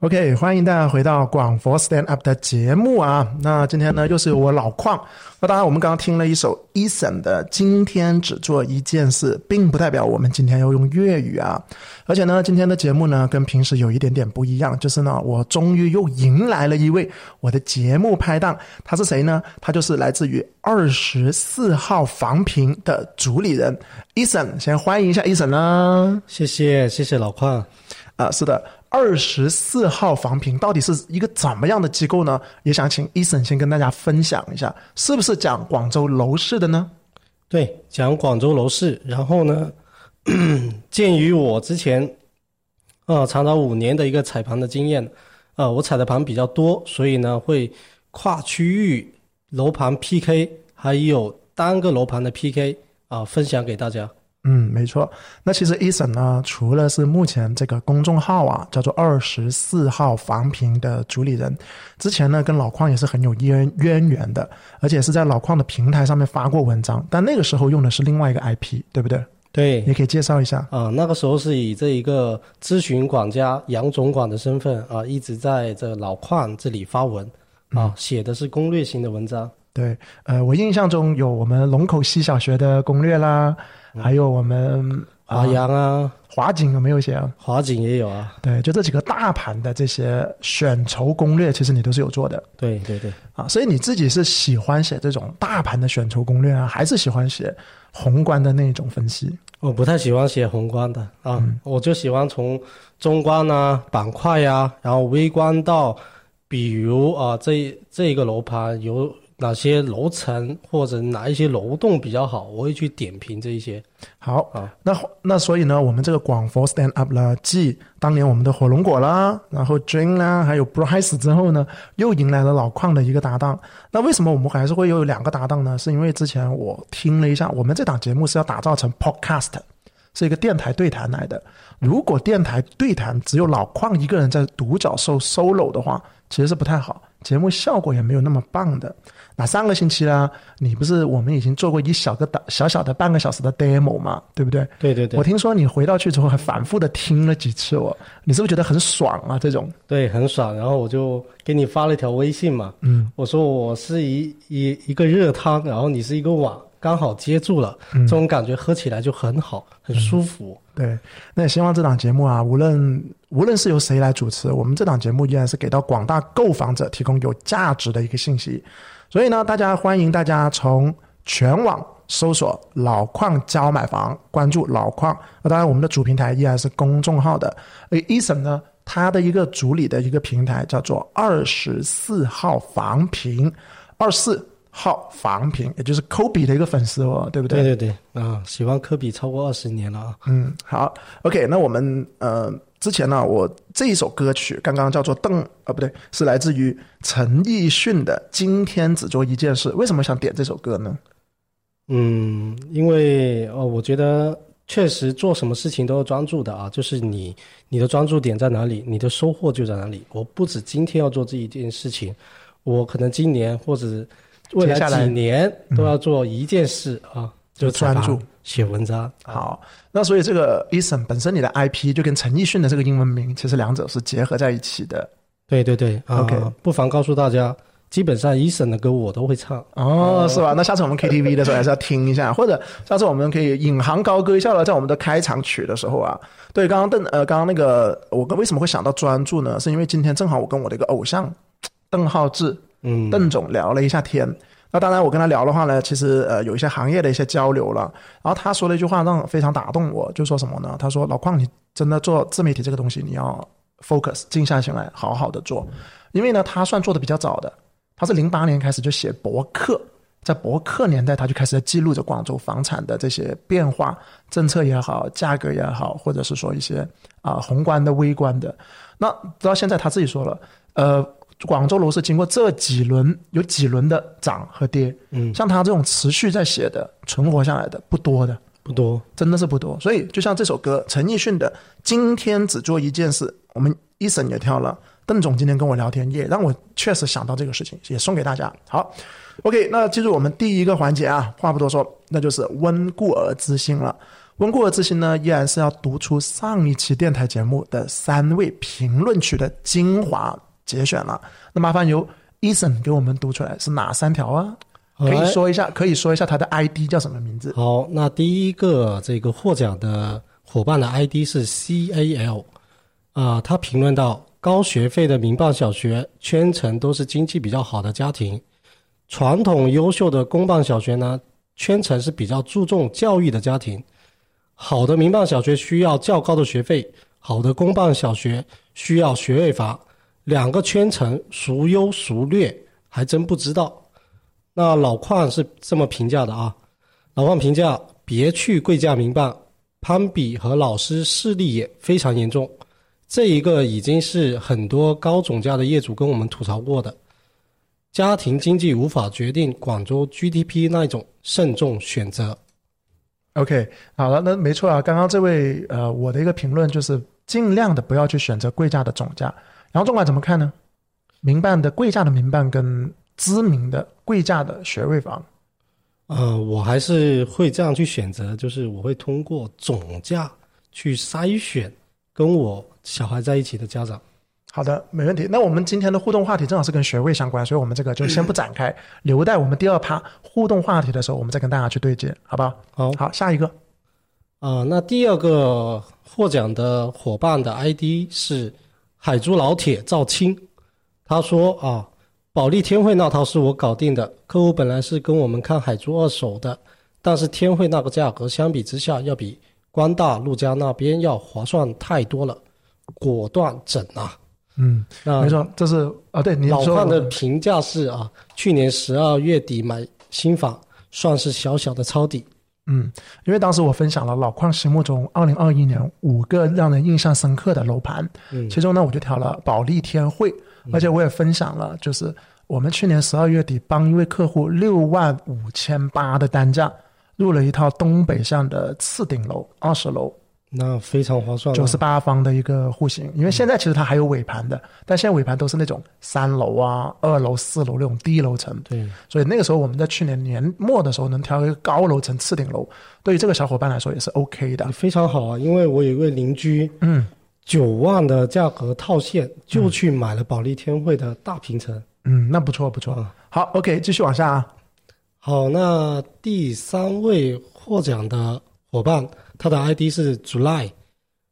OK，欢迎大家回到广佛 Stand Up 的节目啊。那今天呢，又是我老邝。那当然，我们刚刚听了一首 Eason 的《今天只做一件事》，并不代表我们今天要用粤语啊。而且呢，今天的节目呢，跟平时有一点点不一样，就是呢，我终于又迎来了一位我的节目拍档。他是谁呢？他就是来自于二十四号房评的主理人 Eason。先欢迎一下 Eason 啦。谢谢，谢谢老邝。啊，是的。二十四号房评到底是一个怎么样的机构呢？也想请 Eason 先跟大家分享一下，是不是讲广州楼市的呢？对，讲广州楼市。然后呢，鉴于我之前啊长达五年的一个踩盘的经验，啊，我踩的盘比较多，所以呢会跨区域楼盘 PK，还有单个楼盘的 PK 啊，分享给大家。嗯，没错。那其实 Eason 呢，除了是目前这个公众号啊，叫做二十四号房评的主理人，之前呢跟老矿也是很有渊渊源的，而且是在老矿的平台上面发过文章，但那个时候用的是另外一个 IP，对不对？对，你可以介绍一下啊。那个时候是以这一个咨询管家杨总管的身份啊，一直在这老矿这里发文啊，写的是攻略型的文章。对，呃，我印象中有我们龙口西小学的攻略啦。还有我们华阳啊，华景有没有写啊？华景也有啊。对，就这几个大盘的这些选筹攻略，其实你都是有做的。对对对。啊，所以你自己是喜欢写这种大盘的选筹攻略啊，还是喜欢写宏观的那种分析？我不太喜欢写宏观的啊，我就喜欢从中观啊、板块呀，然后微观到，比如啊，这这一个楼盘有。哪些楼层或者哪一些楼栋比较好，我会去点评这一些。好啊，那那所以呢，我们这个广佛 stand up 了，继当年我们的火龙果啦，然后 Dream 啦，还有 Bryce 之后呢，又迎来了老邝的一个搭档。那为什么我们还是会有两个搭档呢？是因为之前我听了一下，我们这档节目是要打造成 podcast，是一个电台对谈来的。如果电台对谈只有老邝一个人在独角兽 solo 的话，其实是不太好，节目效果也没有那么棒的。那上个星期呢，你不是我们已经做过一小个的小小的半个小时的 demo 嘛，对不对？对对对。我听说你回到去之后还反复的听了几次哦，你是不是觉得很爽啊？这种对，很爽。然后我就给你发了一条微信嘛，嗯，我说我是一一一个热汤，然后你是一个碗，刚好接住了，这种感觉喝起来就很好，很舒服。对，那也希望这档节目啊，无论无论是由谁来主持，我们这档节目依然是给到广大购房者提供有价值的一个信息。所以呢，大家欢迎大家从全网搜索“老矿教买房”，关注老矿。那当然，我们的主平台依然是公众号的。而 Eason 呢，他的一个主理的一个平台叫做“二十四号房评”，二四号房平，也就是科比的一个粉丝哦，对不对？对对对，啊，喜欢科比超过二十年了啊。嗯，好，OK，那我们呃。之前呢，我这一首歌曲刚刚叫做邓啊，不对，是来自于陈奕迅的《今天只做一件事》。为什么想点这首歌呢？嗯，因为哦，我觉得确实做什么事情都要专注的啊，就是你你的专注点在哪里，你的收获就在哪里。我不止今天要做这一件事情，我可能今年或者未来几年都要做一件事啊，就专注。写文章好，那所以这个 Eason 本身你的 IP 就跟陈奕迅的这个英文名，其实两者是结合在一起的。对对对，OK，不妨告诉大家，基本上 Eason 的歌我都会唱。哦，是吧？那下次我们 KTV 的时候还是要听一下，或者下次我们可以引吭高歌一下了，在我们的开场曲的时候啊。对，刚刚邓呃，刚刚那个我为什么会想到专注呢？是因为今天正好我跟我的一个偶像邓浩志，嗯，邓总聊了一下天。那当然，我跟他聊的话呢，其实呃有一些行业的一些交流了。然后他说了一句话，让非常打动我，就说什么呢？他说：“老邝，你真的做自媒体这个东西，你要 focus，静下心来，好好的做。因为呢，他算做的比较早的，他是零八年开始就写博客，在博客年代他就开始在记录着广州房产的这些变化，政策也好，价格也好，或者是说一些啊宏观的、微观的。那到现在他自己说了，呃。”广州楼市经过这几轮有几轮的涨和跌，嗯，像他这种持续在写的存活下来的不多的，不多，真的是不多。所以就像这首歌，陈奕迅的《今天只做一件事》，我们一审也跳了。邓总今天跟我聊天，也让我确实想到这个事情，也送给大家。好，OK，那进入我们第一个环节啊，话不多说，那就是温故而知新了。温故而知新呢，依然是要读出上一期电台节目的三位评论区的精华节选了。那麻烦由 Eason 给我们读出来是哪三条啊？可以说一下，可以说一下他的 ID 叫什么名字？好，那第一个这个获奖的伙伴的 ID 是 CAL，啊，他评论到高学费的民办小学圈层都是经济比较好的家庭，传统优秀的公办小学呢圈层是比较注重教育的家庭。好的民办小学需要较高的学费，好的公办小学需要学位房，两个圈层孰优孰劣，还真不知道。那老邝是这么评价的啊，老邝评价别去贵价民办，攀比和老师势力也非常严重。这一个已经是很多高总价的业主跟我们吐槽过的，家庭经济无法决定广州 GDP 那一种，慎重选择。OK，好了，那没错啊。刚刚这位呃，我的一个评论就是尽量的不要去选择贵价的总价。然后纵管怎么看呢？民办的贵价的民办跟知名的贵价的学位房，呃，我还是会这样去选择，就是我会通过总价去筛选跟我小孩在一起的家长。好的，没问题。那我们今天的互动话题正好是跟学位相关，所以我们这个就先不展开，留待我们第二趴互动话题的时候，我们再跟大家去对接，好不好？好，好，下一个，啊、那第二个获奖的伙伴的 ID 是海珠老铁赵青，他说啊，保利天汇那套是我搞定的，客户本来是跟我们看海珠二手的，但是天汇那个价格相比之下要比光大陆家那边要划算太多了，果断整啊。嗯，那没错，这是啊，对，你说老范的评价是啊，去年十二月底买新房，算是小小的抄底。嗯，因为当时我分享了老矿心目中二零二一年五个让人印象深刻的楼盘，嗯。其中呢我就挑了保利天汇，而且我也分享了，就是我们去年十二月底帮一位客户六万五千八的单价入了一套东北向的次顶楼二十楼那非常划算、啊，九十八方的一个户型，因为现在其实它还有尾盘的，但现在尾盘都是那种三楼啊、二楼、四楼那种低楼层，对，所以那个时候我们在去年年末的时候能挑一个高楼层次顶楼，对于这个小伙伴来说也是 OK 的。非常好啊，因为我有一位邻居，嗯九万的价格套现就去买了保利天汇的大平层。嗯，那不错不错。啊好，OK，继续往下啊。好，那第三位获奖的伙伴，他的 ID 是 July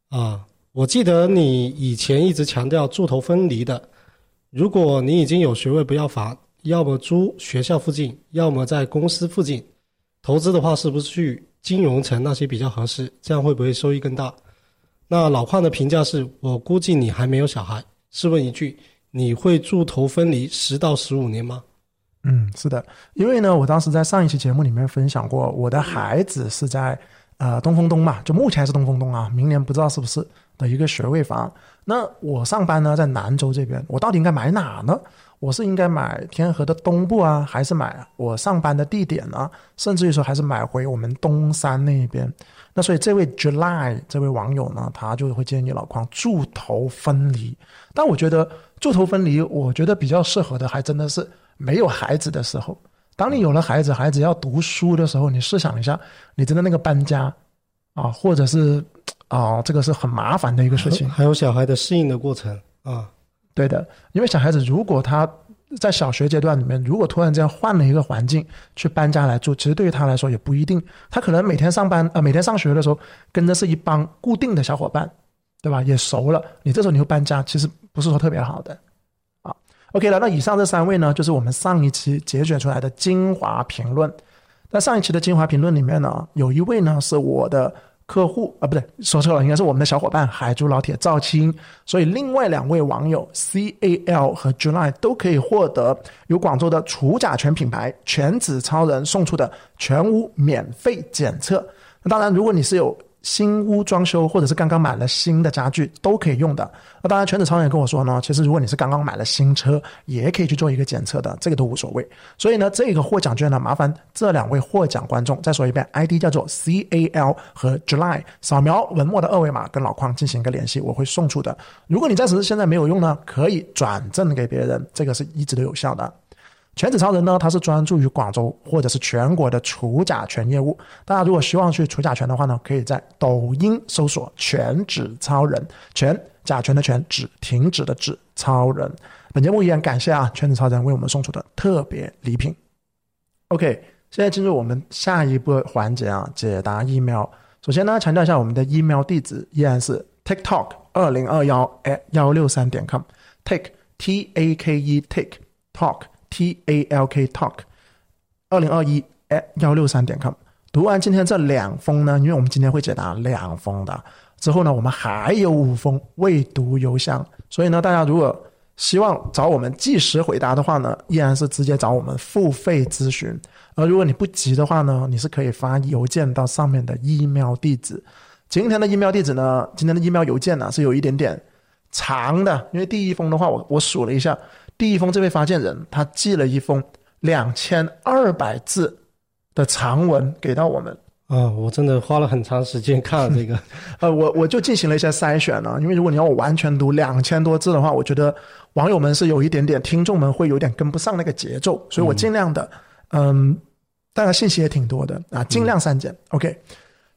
啊。我记得你以前一直强调住头分离的，如果你已经有学位，不要烦，要么租学校附近，要么在公司附近。投资的话，是不是去金融城那些比较合适？这样会不会收益更大？那老邝的评价是我估计你还没有小孩。试问一句，你会住头分离十到十五年吗？嗯，是的，因为呢，我当时在上一期节目里面分享过，我的孩子是在呃东风东嘛，就目前是东风东啊，明年不知道是不是的一个学位房。那我上班呢在南州这边，我到底应该买哪呢？我是应该买天河的东部啊，还是买我上班的地点呢？甚至于说还是买回我们东山那边？那所以这位 July 这位网友呢，他就会建议老邝住头分离。但我觉得住头分离，我觉得比较适合的还真的是没有孩子的时候。当你有了孩子，孩子要读书的时候，你试想一下，你真的那个搬家啊，或者是啊，这个是很麻烦的一个事情。还有小孩的适应的过程啊。对的，因为小孩子如果他在小学阶段里面，如果突然这样换了一个环境去搬家来住，其实对于他来说也不一定。他可能每天上班呃每天上学的时候跟着是一帮固定的小伙伴，对吧？也熟了，你这时候你又搬家，其实不是说特别好的啊。OK 了，那以上这三位呢，就是我们上一期节选出来的精华评论。那上一期的精华评论里面呢，有一位呢是我的客户啊，不对，说错了，应该是我们的小伙伴海珠老铁赵青。所以另外两位网友 C A L 和 July 都可以获得由广州的除甲醛品牌全子超人送出的全屋免费检测。那当然，如果你是有新屋装修或者是刚刚买了新的家具，都可以用的。那当然，全子超人也跟我说呢，其实如果你是刚刚买了新车，也可以去做一个检测的，这个都无所谓。所以呢，这个获奖券呢，麻烦这两位获奖观众再说一遍，ID 叫做 C A L 和 July，扫描文末的二维码跟老邝进行一个联系，我会送出的。如果你暂时现在没有用呢，可以转赠给别人，这个是一直都有效的。全职超人呢，他是专注于广州或者是全国的除甲醛业务。大家如果希望去除甲醛的话呢，可以在抖音搜索“全职超人”，全甲醛的全，止停止的止，超人。本节目依然感谢啊，全职超人为我们送出的特别礼品。OK，现在进入我们下一步环节啊，解答 email。首先呢，强调一下我们的 email 地址依然是 tiktok 二零二幺 at 幺六三点 com，take t a k e take talk。T A L K Talk，二零二一 at 幺六三点 com。读完今天这两封呢，因为我们今天会解答两封的，之后呢，我们还有五封未读邮箱，所以呢，大家如果希望找我们即时回答的话呢，依然是直接找我们付费咨询。而如果你不急的话呢，你是可以发邮件到上面的 email 地址。今天的 email 地址呢，今天的 email 邮件呢是有一点点长的，因为第一封的话，我我数了一下。第一封，这位发件人他寄了一封两千二百字的长文给到我们啊！我真的花了很长时间看了这个，呃，我我就进行了一些筛选呢，因为如果你要我完全读两千多字的话，我觉得网友们是有一点点，听众们会有点跟不上那个节奏，所以我尽量的，嗯，大家信息也挺多的啊，尽量删减。OK，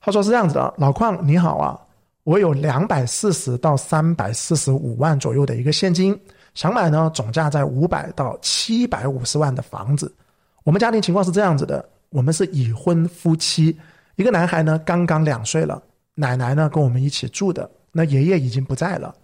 他说是这样子的，老邝你好啊，我有两百四十到三百四十五万左右的一个现金。想买呢，总价在五百到七百五十万的房子。我们家庭情况是这样子的：我们是已婚夫妻，一个男孩呢刚刚两岁了，奶奶呢跟我们一起住的，那爷爷已经不在了。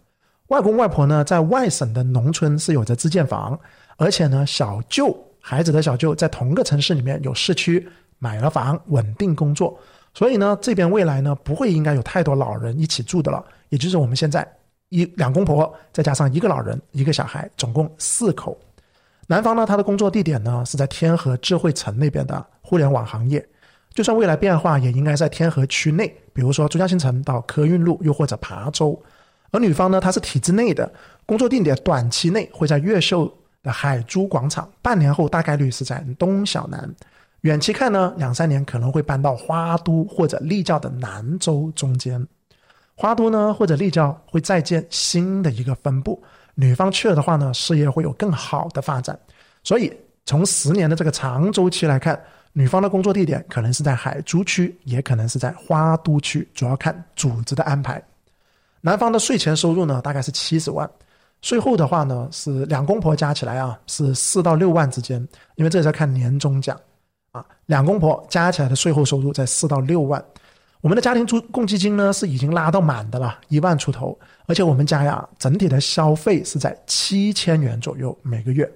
外公外婆呢在外省的农村是有着自建房，而且呢小舅孩子的小舅在同个城市里面有市区买了房，稳定工作，所以呢这边未来呢不会应该有太多老人一起住的了，也就是我们现在。一两公婆再加上一个老人一个小孩，总共四口。男方呢，他的工作地点呢是在天河智慧城那边的互联网行业，就算未来变化，也应该在天河区内，比如说珠江新城到科运路，又或者琶洲。而女方呢，她是体制内的，工作地点短期内会在越秀的海珠广场，半年后大概率是在东小南，远期看呢，两三年可能会搬到花都或者立教的南州中间。花都呢，或者立交会再建新的一个分部，女方去了的话呢，事业会有更好的发展。所以从十年的这个长周期来看，女方的工作地点可能是在海珠区，也可能是在花都区，主要看组织的安排。男方的税前收入呢，大概是七十万，税后的话呢，是两公婆加起来啊，是四到六万之间，因为这是要看年终奖啊，两公婆加起来的税后收入在四到六万。我们的家庭出公积金呢是已经拉到满的了，一万出头，而且我们家呀整体的消费是在七千元左右每个月，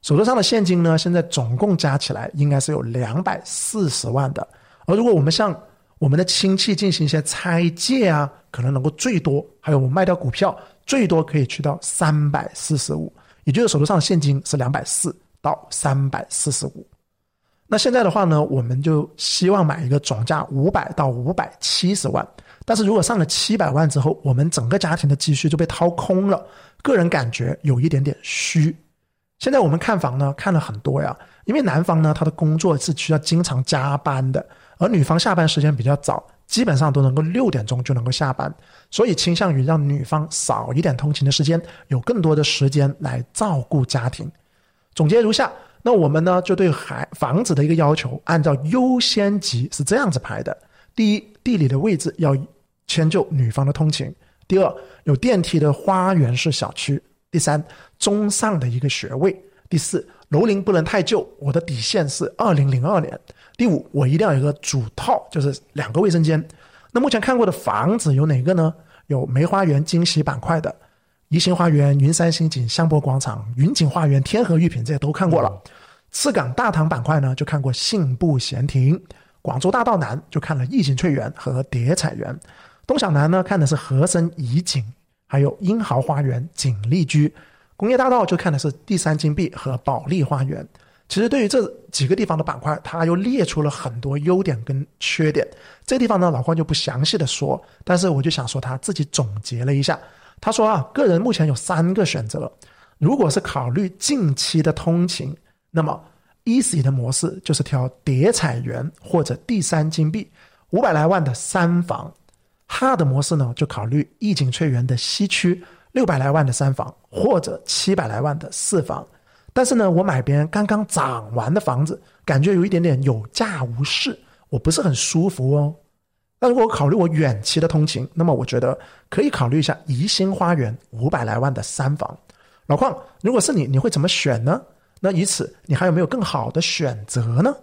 手头上的现金呢现在总共加起来应该是有两百四十万的，而如果我们向我们的亲戚进行一些拆借啊，可能能够最多，还有我们卖掉股票，最多可以去到三百四十五，也就是手头上的现金是两百四到三百四十五。那现在的话呢，我们就希望买一个总价五百到五百七十万，但是如果上了七百万之后，我们整个家庭的积蓄就被掏空了，个人感觉有一点点虚。现在我们看房呢，看了很多呀，因为男方呢他的工作是需要经常加班的，而女方下班时间比较早，基本上都能够六点钟就能够下班，所以倾向于让女方少一点通勤的时间，有更多的时间来照顾家庭。总结如下。那我们呢，就对孩房子的一个要求，按照优先级是这样子排的：第一，地理的位置要迁就女方的通勤；第二，有电梯的花园式小区；第三，中上的一个学位；第四，楼龄不能太旧，我的底线是二零零二年；第五，我一定要有个主套，就是两个卫生间。那目前看过的房子有哪个呢？有梅花园惊喜板块的。怡兴花园、云山新景、香博广场、云景花园、天河御品，这些都看过了。赤岗大堂板块呢，就看过信步闲庭；广州大道南就看了逸景翠园和叠彩园；东晓南呢看的是和森怡景，还有英豪花园、锦丽居；工业大道就看的是第三金碧和保利花园。其实对于这几个地方的板块，它又列出了很多优点跟缺点。这地方呢，老关就不详细的说，但是我就想说他自己总结了一下。他说啊，个人目前有三个选择。如果是考虑近期的通勤，那么 easy 的模式就是挑叠彩园或者第三金币五百来万的三房；hard 模式呢，就考虑逸景翠园的西区六百来万的三房或者七百来万的四房。但是呢，我买别人刚刚涨完的房子，感觉有一点点有价无市，我不是很舒服哦。那如果我考虑我远期的通勤，那么我觉得可以考虑一下宜兴花园五百来万的三房。老邝，如果是你，你会怎么选呢？那以此，你还有没有更好的选择呢？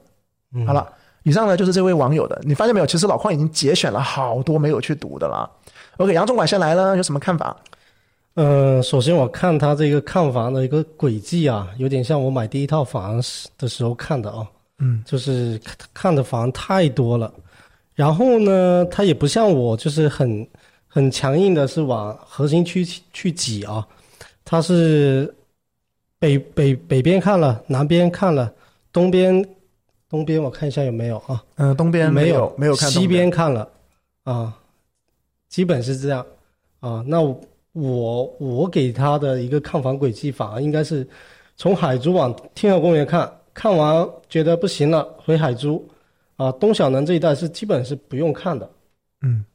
嗯好了，以上呢就是这位网友的，你发现没有？其实老邝已经节选了好多没有去读的了。OK，杨总管先来了，有什么看法？呃，首先我看他这个看房的一个轨迹啊，有点像我买第一套房的时候看的啊，嗯，就是看看的房太多了，然后呢，他也不像我，就是很很强硬的是往核心区去去挤啊，他是北北北边看了，南边看了，东边东边我看一下有没有啊，嗯、东边没有没有看西边看了啊，基本是这样。啊。那我我我给他的一个看房轨迹法应该是从海珠往天河公园看，看完觉得不行了回海珠啊。东小南这一带是基本是不用看的嗯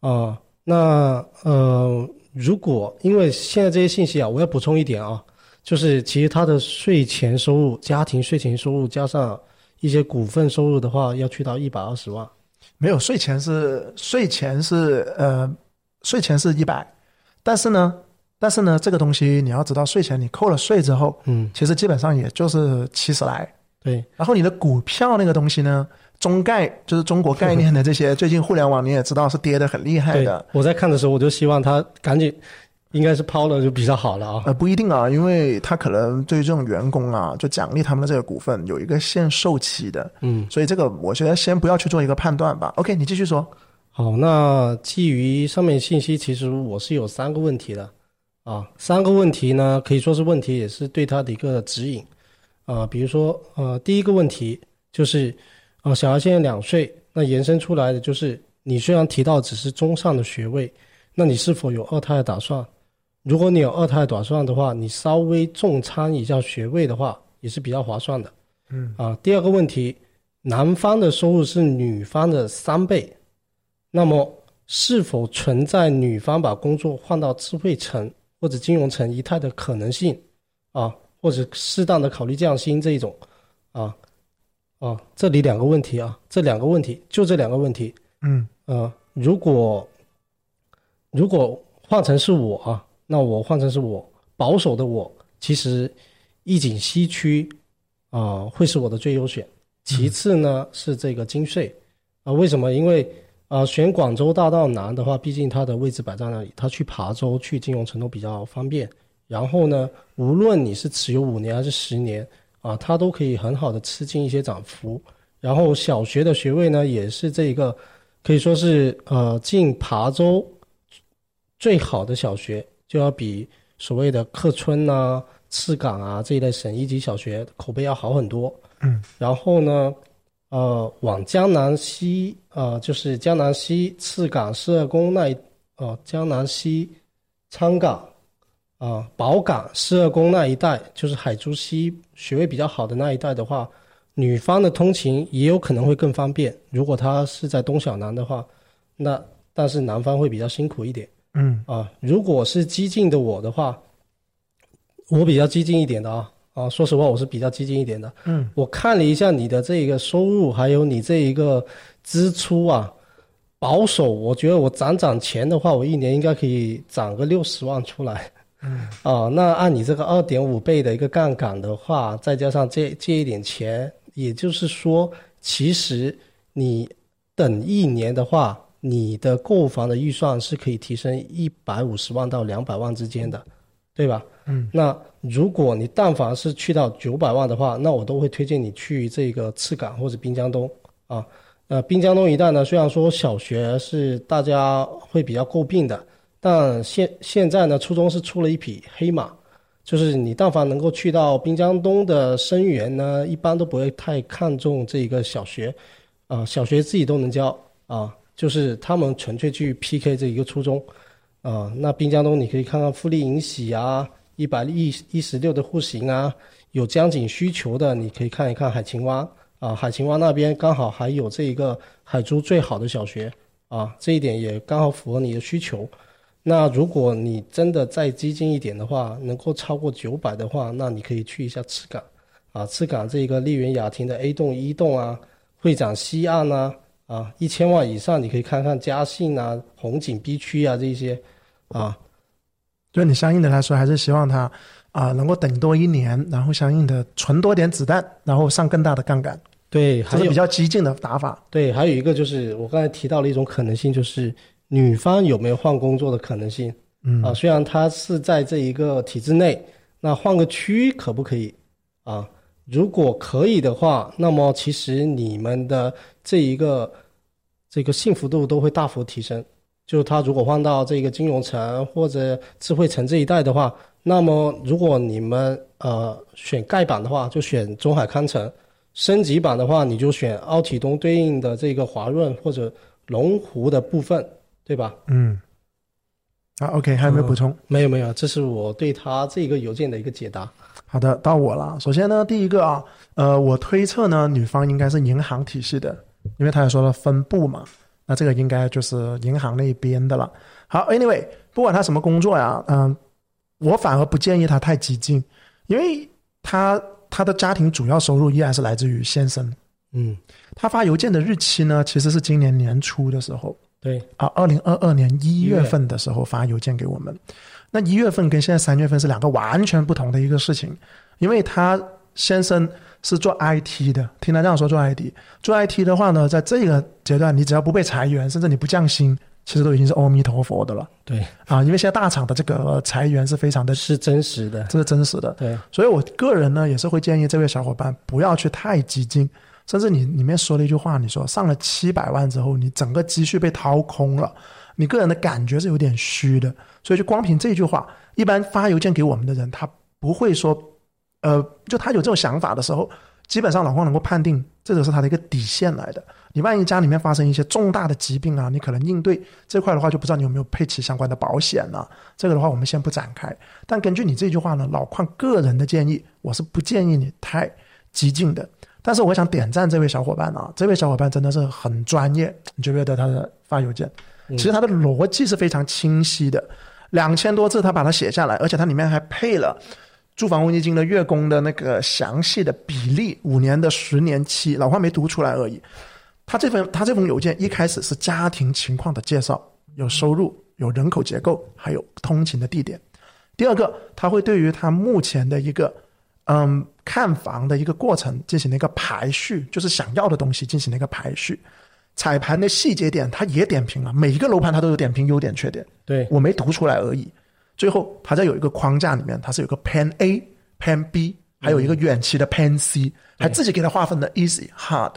啊。那呃，如果因为现在这些信息啊，我要补充一点啊，就是其实他的税前收入、家庭税前收入加上一些股份收入的话，要去到一百二十万。没有税前是税前是呃税前是一百，但是呢，但是呢，这个东西你要知道，税前你扣了税之后，嗯，其实基本上也就是七十来。对，然后你的股票那个东西呢，中概就是中国概念的这些，最近互联网你也知道是跌得很厉害的。，我在看的时候，我就希望他赶紧，应该是抛了就比较好了啊。呃，不一定啊，因为他可能对于这种员工啊，就奖励他们的这个股份有一个限售期的，嗯，所以这个我觉得先不要去做一个判断吧。OK，你继续说。好，那基于上面信息，其实我是有三个问题的啊。三个问题呢，可以说是问题，也是对他的一个指引啊。比如说，呃，第一个问题就是，呃，小孩现在两岁，那延伸出来的就是，你虽然提到只是中上的学位，那你是否有二胎的打算？如果你有二胎的打算的话，你稍微重参一下学位的话，也是比较划算的。嗯啊，第二个问题，男方的收入是女方的三倍，那么是否存在女方把工作换到智慧城或者金融城一带的可能性？啊，或者适当的考虑降薪这一种，啊啊，这里两个问题啊，这两个问题就这两个问题，嗯呃，如果如果换成是我啊，那我换成是我保守的我，其实一景西区啊、会是我的最优选。其次呢是这个金穗啊、为什么？因为啊、选广州大道南的话，毕竟它的位置摆在那里，它去琶洲、去金融城都比较方便。然后呢，无论你是持有五年还是十年啊，它都可以很好的吃进一些涨幅。然后小学的学位呢，也是这一个可以说是呃进琶洲最好的小学，就要比所谓的客村呐、赤岗啊这一类省一级小学口碑要好很多。嗯，然后呢，呃，往江南西呃就是江南西赤岗十二宫那一呃江南西昌岗。啊，宝岗、十二宫那一带，就是海珠西学位比较好的那一带的话，女方的通勤也有可能会更方便。如果她是在东小南的话，那但是男方会比较辛苦一点嗯啊。如果是激进的我的话，我比较激进一点的啊啊，说实话我是比较激进一点的。嗯我看了一下你的这个收入，还有你这一个支出啊，保守，我觉得我攒攒钱的话，我一年应该可以攒个六十万出来。嗯啊，那按你这个二点五倍的一个杠杆的话，再加上借借一点钱，也就是说，其实你等一年的话，你的购房的预算是可以提升一百五十万到两百万之间的，对吧？嗯，那如果你但凡是去到九百万的话，那我都会推荐你去这个赤岗或者滨江东啊。呃，滨江东一带呢，虽然说小学是大家会比较诟病的，但现现在呢，初中是出了一匹黑马，就是你但凡能够去到滨江东的生源呢，一般都不会太看重这一个小学，啊、小学自己都能教啊，就是他们纯粹去 PK 这一个初中，啊，那滨江东你可以看看富力银喜啊，一百一一十六的户型啊，有江景需求的，你可以看一看海晴湾啊，海晴湾那边刚好还有这一个海珠最好的小学啊，这一点也刚好符合你的需求。那如果你真的再激进一点的话，能够超过九百的话，那你可以去一下赤岗，啊，赤岗这个丽园雅庭的 A 栋、一栋啊，会展西岸啊，啊，一千万以上你可以看看嘉信啊、红景 B 区啊这些，啊，对你相应的来说，还是希望它啊、能够等多一年，然后相应的存多点子弹，然后上更大的杠杆，对，还是比较激进的打法。对，还有一个就是我刚才提到了一种可能性，就是女方有没有换工作的可能性。嗯啊，虽然她是在这一个体制内，那换个区可不可以？啊，如果可以的话，那么其实你们的这一个这个幸福度都会大幅提升。就他如果换到这个金融城或者智慧城这一带的话，那么如果你们呃选盖板的话，就选中海康城；升级版的话，你就选奥体东对应的这个华润或者龙湖的部分，对吧？嗯，啊，OK，还有没有补充？没有没有，这是我对他这个邮件的一个解答。好的，到我了。首先呢，第一个啊，呃，我推测呢，女方应该是银行体系的，因为他也说了分部嘛，那这个应该就是银行那边的了。好，Anyway，不管他什么工作呀，嗯、我反而不建议他太激进，因为他他的家庭主要收入依然是来自于先生。嗯，他发邮件的日期呢，其实是今年年初的时候对，啊，二零二二年一月份的时候发邮件给我们。那一月份跟现在三月份是两个完全不同的一个事情，因为他先生是做 IT 的，听他这样说做 IT，做 IT 的话呢，在这个阶段，你只要不被裁员，甚至你不降薪，其实都已经是阿弥陀佛的了对，啊！因为现在大厂的这个裁员是非常的，是真实的。这是真实的，对，所以我个人呢也是会建议这位小伙伴不要去太激进，甚至你里面说了一句话，你说上了七百万之后，你整个积蓄被掏空了，你个人的感觉是有点虚的，所以就光凭这句话，一般发邮件给我们的人，他不会说，呃，就他有这种想法的时候，基本上老黄能够判定这就是他的一个底线来的。你万一家里面发生一些重大的疾病啊，你可能应对这块的话，就不知道你有没有配齐相关的保险呢、这个的话，我们先不展开。但根据你这句话呢，老邝个人的建议，我是不建议你太激进的。但是我想点赞这位小伙伴啊，这位小伙伴真的是很专业，你觉不觉得他的发邮件，其实他的逻辑是非常清晰的，两千多字他把它写下来，而且它里面还配了住房公积金的月供的那个详细的比例，五年的、十年期，老话没读出来而已。他这份他这封邮件一开始是家庭情况的介绍，有收入、有人口结构，还有通勤的地点。第二个，他会对于他目前的一个嗯看房的一个过程进行了一个排序，就是想要的东西进行了一个排序。彩盘的细节点，他也点评了，每一个楼盘他都有点评优点缺点，对，我没读出来而已。最后，他在有一个框架里面，它是有个 Plan A、Plan B，还有一个远期的 Plan C，还自己给他划分的 easy、hard。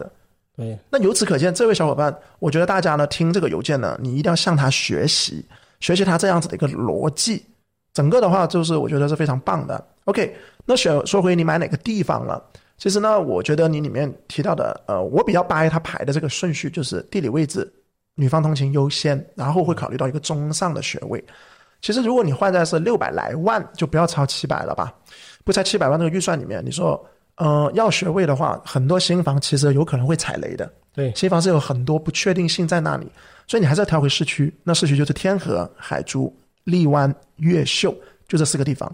对，那由此可见，这位小伙伴，我觉得大家呢听这个邮件呢，你一定要向他学习，学习他这样子的一个逻辑。整个的话，就是我觉得是非常棒的。OK，那选说回你买哪个地方了？其实呢，我觉得你里面提到的，呃，我比较掰它排的这个顺序，就是地理位置、女方通勤优先，然后会考虑到一个中上的学位。其实如果你换在是六百来万，就不要超七百了吧？不在七百万这个预算里面，你说，呃，要学位的话，很多新房其实有可能会踩雷的。对，新房是有很多不确定性在那里，所以你还是要挑回市区。那市区就是天河、海珠、荔湾、越秀，就这四个地方。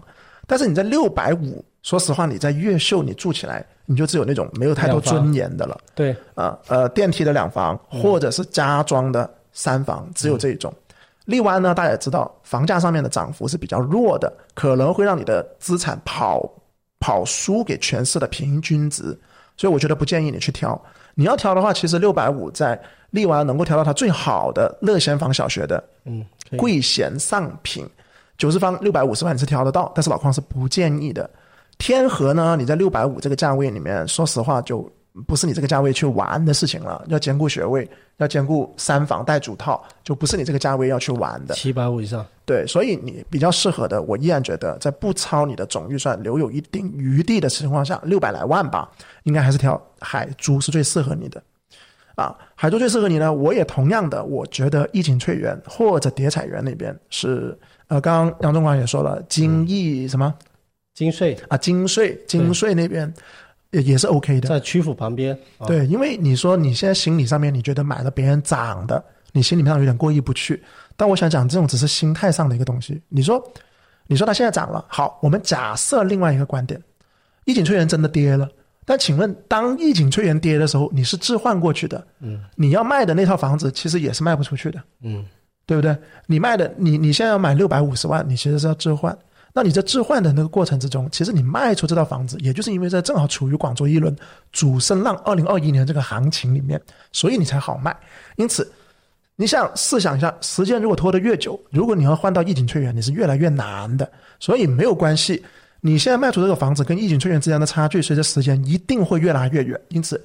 但是你在六百五，说实话，你在越秀你住起来，你就只有那种没有太多尊严的了。对，啊，呃，电梯的两房或者是加装的三房，只有这一种。荔湾呢，大家也知道，房价上面的涨幅是比较弱的，可能会让你的资产跑跑输给全市的平均值，所以我觉得不建议你去挑。你要挑的话，其实六百五在荔湾能够挑到它最好的乐贤坊小学的嗯，贵贤上品，九十方六百五十万你是挑得到，但是老邝是不建议的。天河呢，你在六百五这个价位里面，说实话就不是你这个价位去玩的事情了，要兼顾学位，要兼顾三房带主套，就不是你这个价位要去玩的。七百五以上。对，所以你比较适合的，我依然觉得在不超你的总预算、留有一定余地的情况下，六百来万吧，应该还是挑海珠是最适合你的。啊，海珠最适合你呢。我也同样的，我觉得逸景翠园或者叠彩园那边是，呃，刚刚杨总管也说了，金益什么金税啊，金税金税那边也也是 OK 的。在曲阜旁边。啊，对，因为你说你现在心理上面你觉得买了别人涨的，你心里面有点过意不去。但我想讲，这种只是心态上的一个东西。你说，你说它现在涨了，好，我们假设另外一个观点，一景翠园真的跌了。但请问，当一景翠园跌的时候，你是置换过去的，嗯，你要卖的那套房子其实也是卖不出去的，嗯，对不对？你卖的，你你现在要买六百五十万，你其实是要置换。那你在置换的那个过程之中，其实你卖出这套房子，也就是因为在正好处于广州一轮主升浪二零二一年这个行情里面，所以你才好卖。因此，你想试想一下，时间如果拖得越久，如果你要换到逸景翠园，你是越来越难的。所以没有关系。你现在卖出这个房子跟逸景翠园之间的差距，随着时间一定会越拉越远。因此，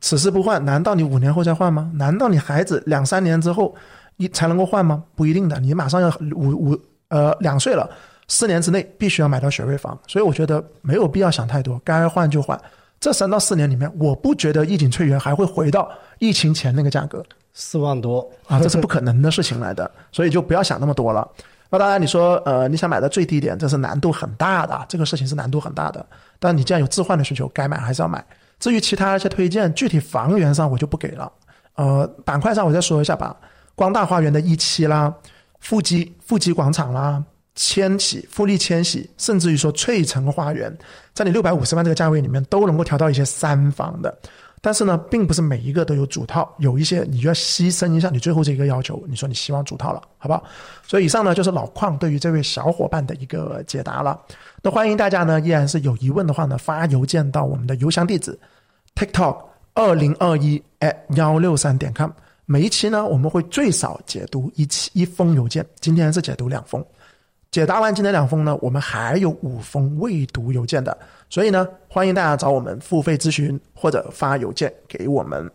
此时不换，难道你五年后再换吗？难道你孩子两三年之后一才能够换吗？不一定的，你马上要五五呃两岁了，四年之内必须要买到学位房。所以我觉得没有必要想太多，该换就换。这三到四年里面，我不觉得逸景翠园还会回到疫情前那个价格四万多啊，这是不可能的事情来的。所以就不要想那么多了。那当然，你说呃，你想买到最低点，这是难度很大的，这个事情是难度很大的。但你既然有置换的需求，该买还是要买。至于其他一些推荐，具体房源上我就不给了。呃，板块上我再说一下吧。光大花园的一期啦，富基富基广场啦，千禧富力千禧，甚至于说翠城花园，在你六百五十万这个价位里面，都能够调到一些三房的。但是呢，并不是每一个都有主套，有一些你就要牺牲一下你最后这个要求。你说你希望主套了，好不好？所以以上呢就是老邝对于这位小伙伴的一个解答了。那欢迎大家呢，依然是有疑问的话呢，发邮件到我们的邮箱地址：tiktok 二零二一 at 幺六三点 com。每一期呢，我们会最少解读一期一封邮件，今天是解读两封。解答完今天两封呢，我们还有五封未读邮件的，所以呢，欢迎大家找我们付费咨询或者发邮件给我们。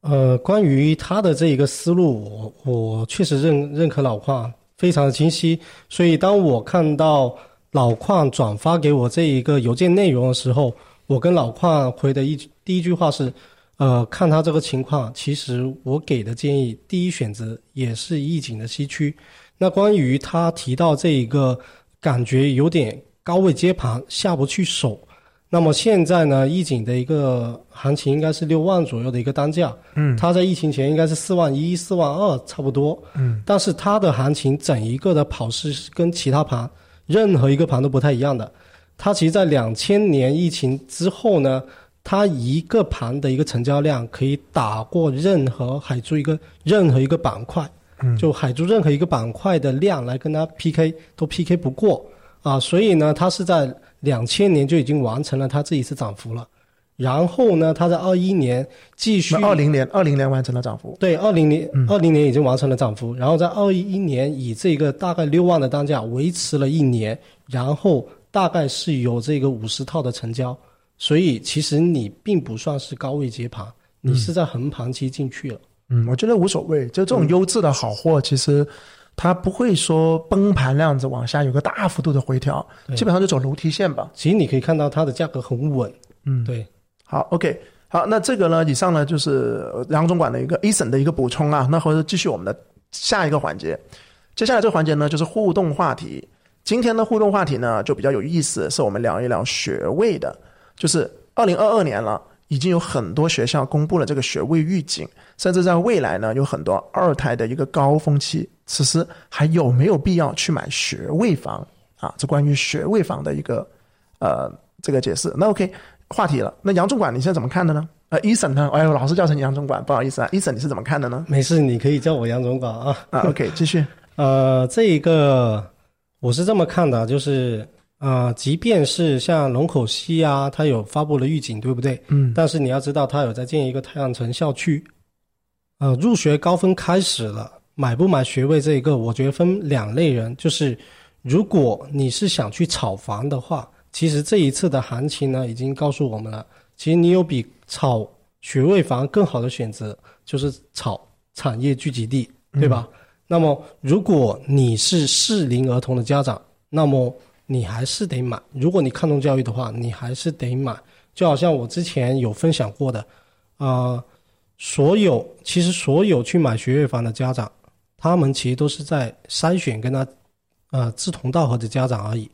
呃，关于他的这一个思路，我我确实认认可老邝，非常的清晰。所以当我看到老邝转发给我这一个邮件内容的时候，我跟老邝回的一第一句话是：呃，看他这个情况，其实我给的建议，第一选择也是易景的西区。那关于他提到这一个感觉有点高位接盘下不去手，那么现在呢，易景的一个行情应该是六万左右的一个单价，嗯，它在疫情前应该是四万一、四万二差不多，嗯，但是它的行情整一个的跑势是跟其他盘任何一个盘都不太一样的，它其实，在两千年疫情之后呢，它一个盘的一个成交量可以打过任何海珠一个任何一个板块。就海珠任何一个板块的量来跟它 PK 都 PK 不过啊，所以呢，它是在两千年就已经完成了它这一次涨幅了。然后呢，它在二一年继续，二零年二零年完成了涨幅，对，二零年二零年已经完成了涨幅。然后在二一年以这个大概六万的单价维持了一年，然后大概是有这个五十套的成交。所以其实你并不算是高位接盘，你是在横盘期进去了。嗯，我觉得无所谓，就这种优质的好货，其实它不会说崩盘那样子往下有个大幅度的回调，基本上就走楼梯线吧。其实你可以看到它的价格很稳。嗯，对。好，OK，好，那这个呢，以上呢就是杨总管的一个 A 审的一个补充啊。那或者继续我们的下一个环节，接下来这个环节呢就是互动话题。今天的互动话题呢就比较有意思，是我们聊一聊学位的，就是二零二二年了。已经有很多学校公布了这个学位预警，甚至在未来呢，有很多二胎的一个高峰期，此时还有没有必要去买学位房啊？这关于学位房的一个呃这个解释。那 OK，话题了。那杨总管你现在怎么看的呢？呃，伊森呢？哎呦，老是叫成杨总管，不好意思啊。伊森你是怎么看的呢？没事，你可以叫我杨总管啊。啊，OK，继续。呃，这一个我是这么看的，就是。啊，即便是像龙口西啊，它有发布了预警，对不对？嗯。但是你要知道，它有在建一个太阳城校区。呃，入学高峰开始了，买不买学位这一个，我觉得分两类人。就是如果你是想去炒房的话，其实这一次的行情呢，已经告诉我们了，其实你有比炒学位房更好的选择，就是炒产业聚集地，对吧？那么，如果你是适龄儿童的家长，那么。你还是得买，如果你看重教育的话，你还是得买。就好像我之前有分享过的，啊，所有其实所有去买学位房的家长，他们其实都是在筛选跟他，呃，志同道合的家长而已。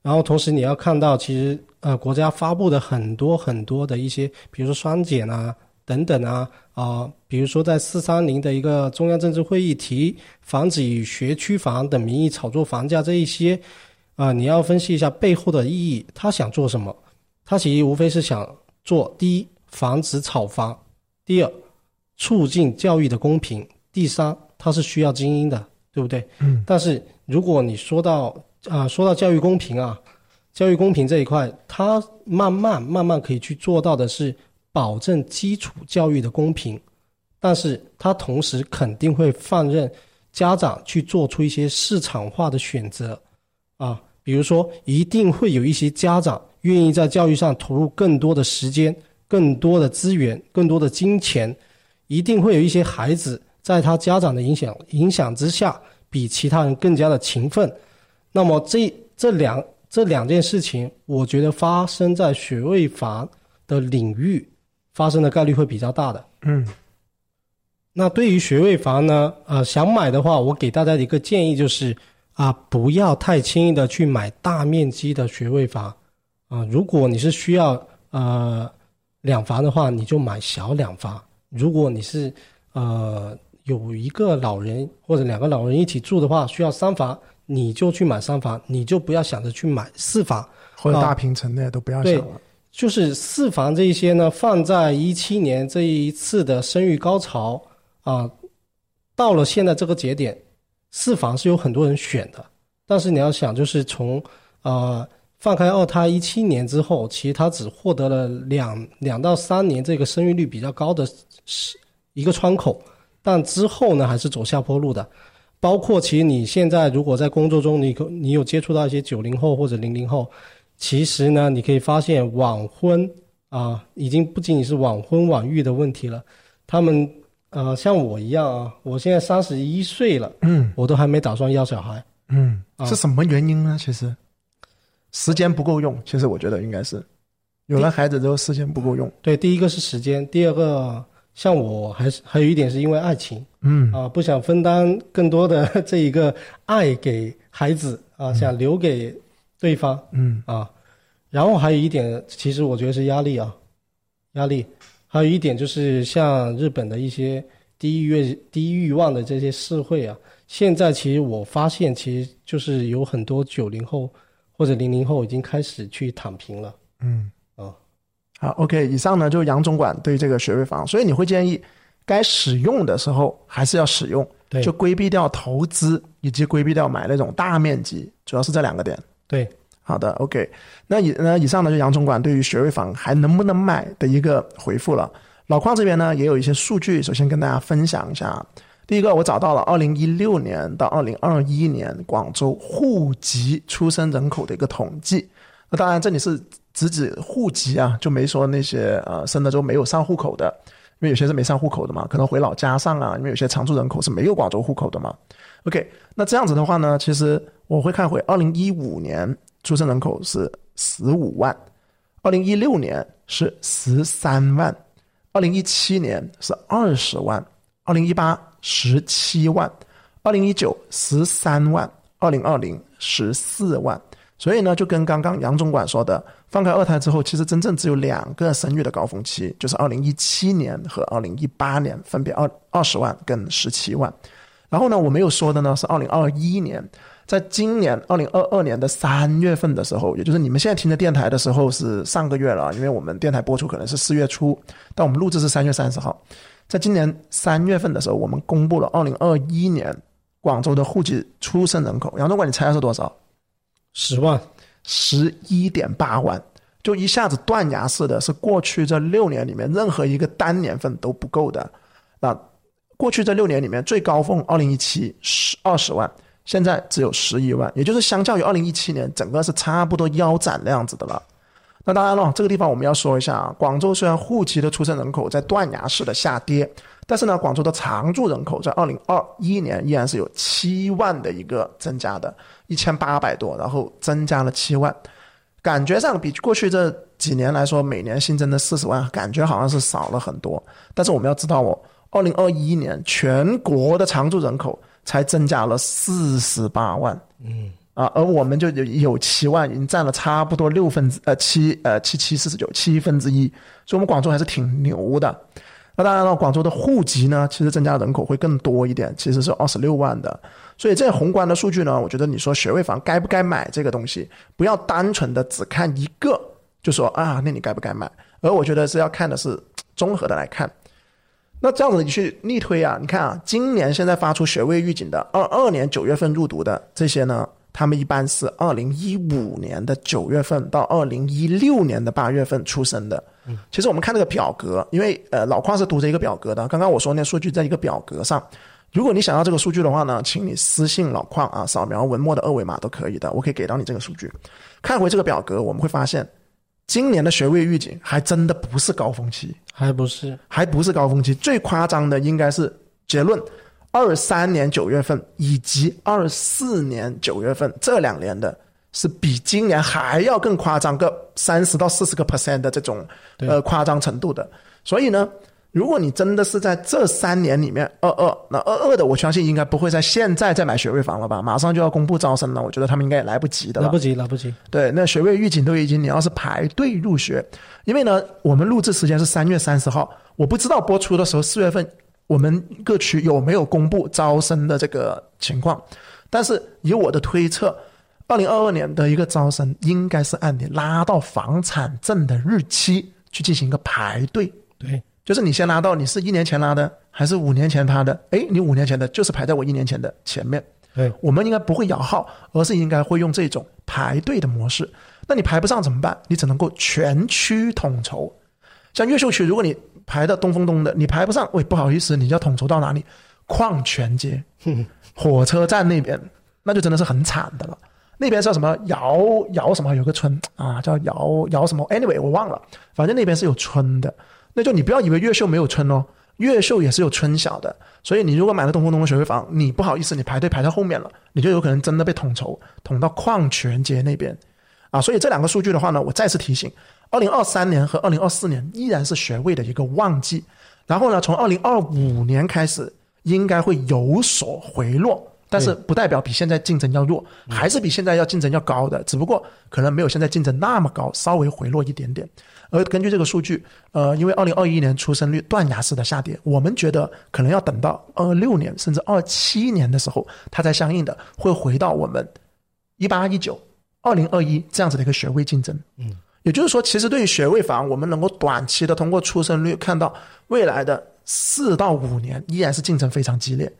然后同时你要看到，其实呃，国家发布的很多很多的一些，比如说双减啊，等等啊啊，比如说在四三零的一个中央政治会议提防止以学区房等名义炒作房价这一些啊，你要分析一下背后的意义，他想做什么？他其实无非是想做第一，防止炒房；第二，促进教育的公平；第三，他是需要精英的，对不对？嗯。但是如果你说到啊，说到教育公平啊，教育公平这一块，他慢慢慢慢可以去做到的是保证基础教育的公平，但是他同时肯定会放任家长去做出一些市场化的选择啊，比如说一定会有一些家长愿意在教育上投入更多的时间、更多的资源、更多的金钱，一定会有一些孩子在他家长的影响影响之下，比其他人更加的勤奋。那么这这两这两件事情，我觉得发生在学位房的领域发生的概率会比较大的。嗯那对于学位房呢，呃，想买的话，我给大家的一个建议就是啊，不要太轻易的去买大面积的学位房啊。如果你是需要呃两房的话，你就买小两房；如果你是呃有一个老人或者两个老人一起住的话，需要三房，你就去买三房，你就不要想着去买四房。或者大平层的都不要想对了。就是四房这一些呢，放在一七年这一次的生育高潮啊，到了现在这个节点，四房是有很多人选的。但是你要想，就是从呃放开二胎一七年之后，其实它只获得了两两到三年这个生育率比较高的是一个窗口，但之后呢还是走下坡路的。包括其实你现在如果在工作中，你可你有接触到一些九零后或者零零后，其实呢，你可以发现晚婚啊，已经不仅仅是晚婚晚育的问题了。他们呃，像我一样啊，我现在三十一岁了，嗯我都还没打算要小孩。嗯，啊是什么原因呢？其实时间不够用，其实我觉得应该是有了孩子之后时间不够用。对，第一个是时间，第二个像我还是还有一点是因为爱情嗯啊，不想分担更多的 这一个爱给孩子啊，想留给对方。嗯啊，然后还有一点，其实我觉得是压力啊，压力。还有一点就是像日本的一些低欲低欲望的这些社会啊，现在其实我发现，其实就是有很多九零后或者零零后已经开始去躺平了。嗯啊，好，OK，以上呢就是杨总管对这个学位房，所以你会建议该使用的时候还是要使用，对就规避掉投资以及规避掉买那种大面积，主要是这两个点。对，好的，OK，那以那以上呢，就杨总管对于学位房还能不能买的一个回复了。老邝这边呢也有一些数据，首先跟大家分享一下。第一个，我找到了二零一六年到二零二一年广州户籍出生人口的一个统计。那当然，这里是只指户籍啊，就没说那些呃生了之后没有上户口的，因为有些是没上户口的嘛，可能回老家上啊，因为有些常住人口是没有广州户口的嘛。OK，那这样子的话呢，其实我会看回二零一五年出生人口是十五万，二零一六年是十三万，二零一七年是二十万，二零一八十七万，二零一九十三万，二零二零十四万。所以呢，就跟刚刚杨总管说的，放开二胎之后，其实真正只有两个生育的高峰期，就是二零一七年和二零一八年，分别二二十万跟十七万。然后呢，我没有说的呢是二零二一年，在今年二零二二年的三月份的时候，也就是你们现在听的电台的时候是上个月了，因为我们电台播出可能是四月初，但我们录制是三月三十号。在今年三月份的时候，我们公布了二零二一年广州的户籍出生人口。杨总管，你猜是多少？十万，十一点八万，就一下子断崖式的，是过去这六年里面任何一个单年份都不够的。那过去这六年里面最高峰二零一七十二十万，现在只有十一万，也就是相较于二零一七年，整个是差不多腰斩那样子的了。那当然了，这个地方我们要说一下啊，广州虽然户籍的出生人口在断崖式的下跌，但是呢，广州的常住人口在二零二一年依然是有七万的一个增加的，一千八百多，然后增加了七万，感觉上比过去这几年来说，每年新增的四十万，感觉好像是少了很多。但是我们要知道哦，二零二一年全国的常住人口才增加了四十八万，嗯，啊，而我们就有有七万，已经占了差不多六分之呃七呃七七四十九七分之一，所以我们广州还是挺牛的。那当然了，广州的户籍呢，其实增加人口会更多一点，其实是二十六万的。所以这宏观的数据呢，我觉得你说学位房该不该买这个东西，不要单纯的只看一个，就说啊，那你该不该买？而我觉得是要看的是综合的来看。那这样子你去逆推啊，你看啊，今年现在发出学位预警的，二二年九月份入读的这些呢，他们一般是二零一五年的九月份到二零一六年的八月份出生的。其实我们看这个表格，因为呃老邝是读着一个表格的，刚刚我说那数据在一个表格上。如果你想要这个数据的话呢，请你私信老邝啊，扫描文末的二维码都可以的，我可以给到你这个数据。看回这个表格，我们会发现，今年的学位预警还真的不是高峰期，还不是，还不是高峰期。最夸张的应该是结论，二三年九月份以及二四年九月份这两年的。是比今年还要更夸张个三十到四十个 percent 的这种呃夸张程度的，所以呢，如果你真的是在这三年里面二二那二二的，我相信应该不会在现在再买学位房了吧？马上就要公布招生了，我觉得他们应该也来不及的。来不及，来不及。对，那学位预警都已经，你要是排队入学，因为呢，我们录制时间是三月三十号，我不知道播出的时候四月份我们各区有没有公布招生的这个情况，但是以我的推测。二零二二年的一个招生，应该是按你拉到房产证的日期去进行一个排队。对，就是你先拿到，你是一年前拉的还是五年前拉的？哎，你五年前的，就是排在我一年前的前面。对，我们应该不会摇号，而是应该会用这种排队的模式。那你排不上怎么办？你只能够全区统筹。像越秀区，如果你排到东风东的，你排不上，喂，不好意思，你要统筹到哪里？矿泉街、火车站那边，那就真的是很惨的了。那边叫什么姚姚什么有个村啊，叫姚姚什么？Anyway，我忘了，反正那边是有村的。那就你不要以为越秀没有村哦，越秀也是有村小的。所以你如果买了东风东风学位房，你不好意思，你排队排到后面了，你就有可能真的被统筹统到矿泉街那边啊。所以这两个数据的话呢，我再次提醒：二零二三年和二零二四年依然是学位的一个旺季，然后呢，从二零二五年开始应该会有所回落。但是不代表比现在竞争要弱，还是比现在要竞争要高的，只不过可能没有现在竞争那么高，稍微回落一点点。而根据这个数据，呃，因为二零二一年出生率断崖式的下跌，我们觉得可能要等到二六年甚至二七年的时候，它才相应的会回到我们一八一九、二零二一这样子的一个学位竞争。嗯，也就是说，其实对于学位房，我们能够短期的通过出生率看到未来的四到五年依然是竞争非常激烈。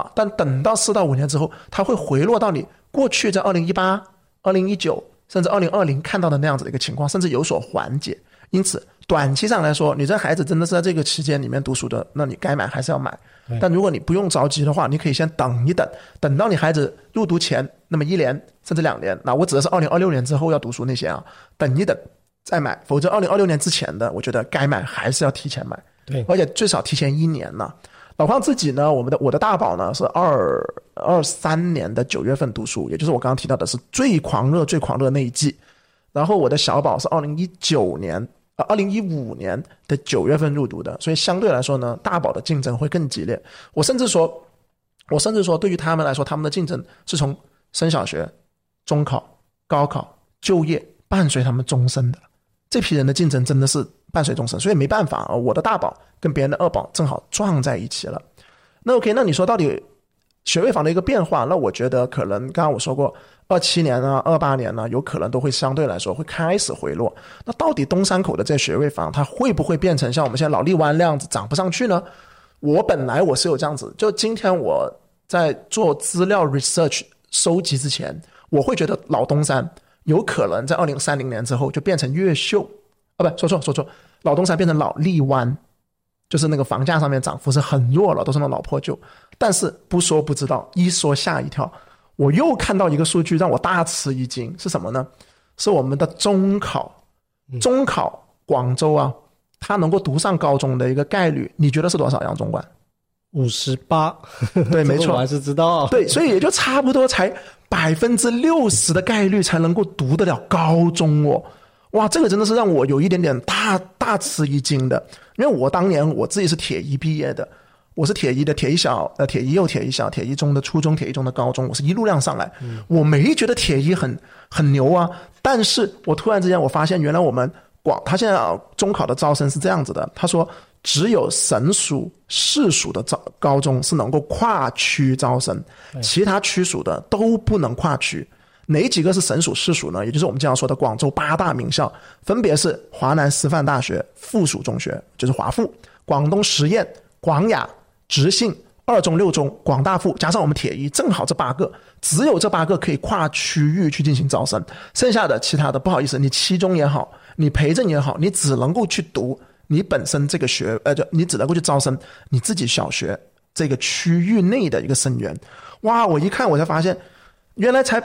啊，但等到四到五年之后，它会回落到你过去在二零一八、二零一九甚至二零二零看到的那样子的一个情况，甚至有所缓解。因此，短期上来说，你这孩子真的是在这个期间里面读书的，那你该买还是要买。但如果你不用着急的话，你可以先等一等，等到你孩子入读前那么一年甚至两年，那我指的是二零二六年之后要读书那些啊，等一等再买。否则，二零二六年之前的，我觉得该买还是要提前买。对，而且最少提前一年呢。老邝自己呢，我们的我的大宝呢是二二三年的九月份读书，也就是我刚刚提到的是最狂热、最狂热那一季。然后我的小宝是二零一九年啊，二零一五年的九月份入读的，所以相对来说呢，大宝的竞争会更激烈。我甚至说，我甚至说，对于他们来说，他们的竞争是从升小学、中考、高考、就业伴随他们终身的。这批人的竞争真的是。伴随终身，所以没办法啊！我的大宝跟别人的二宝正好撞在一起了。那 OK，那你说到底学位房的一个变化，那我觉得可能刚刚我说过，二七年啊、二八年呢，有可能都会相对来说会开始回落。那到底东山口的这学位房，它会不会变成像我们现在老荔湾那样子涨不上去呢？我本来我是有这样子，就今天我在做资料 research 收集之前，我会觉得老东山有可能在二零三零年之后就变成越秀。啊，不，说错说错，老东山变成老荔湾，就是那个房价上面涨幅是很弱了，都是那老破旧。但是不说不知道，一说吓一跳。我又看到一个数据让我大吃一惊，是什么呢？是我们的中考，中考广州啊，他能够读上高中的一个概率，你觉得是多少？杨总管，五十八，对，没错，我还是知道。对，所以也就差不多才百分之六十的概率才能够读得了高中哦。哇，这个真的是让我有一点点大大吃一惊的，因为我当年我自己是铁一毕业的，我是铁一的铁一小，呃，铁一幼、铁一小、铁一中的初中、铁一中的高中，我是一路量上来，我没觉得铁一很很牛啊，但是我突然之间我发现，原来我们广，他现在啊中考的招生是这样子的，他说只有省属、市属的招高中是能够跨区招生，其他区属的都不能跨区。哪几个是省属、市属呢？也就是我们经常说的广州八大名校，分别是华南师范大学附属中学，就是华附；广东实验、广雅、直信、二中、六中、广大附，加上我们铁一，正好这八个，只有这八个可以跨区域去进行招生，剩下的其他的不好意思，你七中也好，你培正也好，你只能够去读你本身这个学，呃，就你只能够去招生你自己小学这个区域内的一个生源。哇，我一看我才发现，原来才。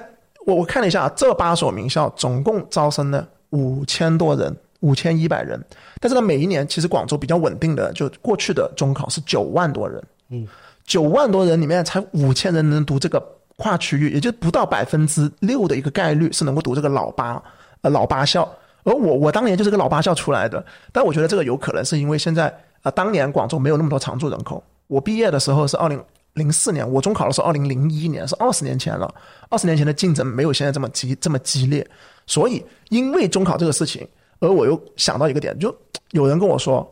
我我看了一下，这八所名校总共招生了五千多人，五千一百人。但是呢，每一年其实广州比较稳定的，就过去的中考是九万多人。嗯，九万多人里面才五千人能读这个跨区域，也就不到百分之六的一个概率是能够读这个老八呃老八校。而我我当年就是个老八校出来的，但我觉得这个有可能是因为现在啊，当年广州没有那么多常住人口。我毕业的时候是二零。零四年，我中考的时候，二零零一年是二十年前了。二十年前的竞争没有现在这么激这么激烈，所以因为中考这个事情，而我又想到一个点，就有人跟我说，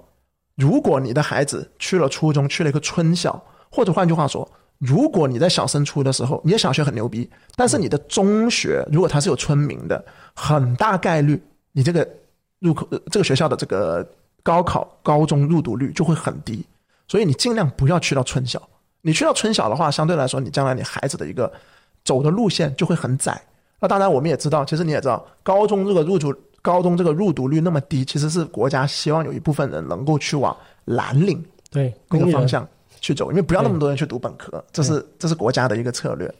如果你的孩子去了初中，去了一个春小，或者换句话说，如果你在小升初的时候，你的小学很牛逼，但是你的中学如果它是有村民的，很大概率你这个入口这个学校的这个高考高中入读率就会很低，所以你尽量不要去到春小。你去到春晓的话，相对来说，你将来你孩子的一个走的路线就会很窄。那当然，我们也知道，其实你也知道，高中这个入读高中这个入读率那么低，其实是国家希望有一部分人能够去往蓝领对那个方向去走，因为不要那么多人去读本科，这是这是国家的一个策略。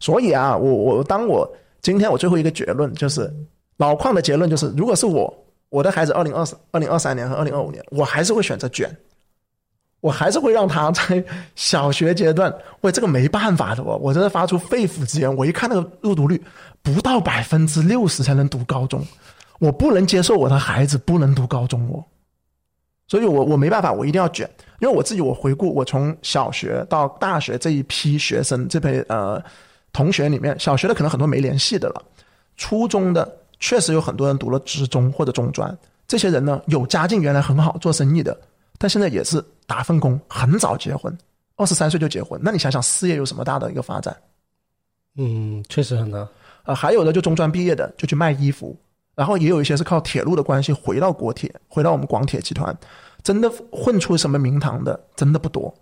所以啊，我我当我今天我最后一个结论就是，老邝的结论就是，如果是我我的孩子二零二三二零二三年和二零二五年，我还是会选择卷。我还是会让他在小学阶段，喂，这个没办法的我，我真的发出肺腑之言。我一看那个入读率不到百分之六十才能读高中，我不能接受我的孩子不能读高中哦。所以我我没办法，我一定要卷。因为我自己我回顾，我从小学到大学这一批学生，这批呃同学里面，小学的可能很多没联系的了，初中的确实有很多人读了职中或者中专，这些人呢有家境原来很好，做生意的。但现在也是打份工，很早结婚，二十三岁就结婚。那你想想，事业有什么大的一个发展？嗯，确实很难。啊，还有的就中专毕业的就去卖衣服，然后也有一些是靠铁路的关系回到国铁，回到我们广铁集团，真的混出什么名堂的真的不多。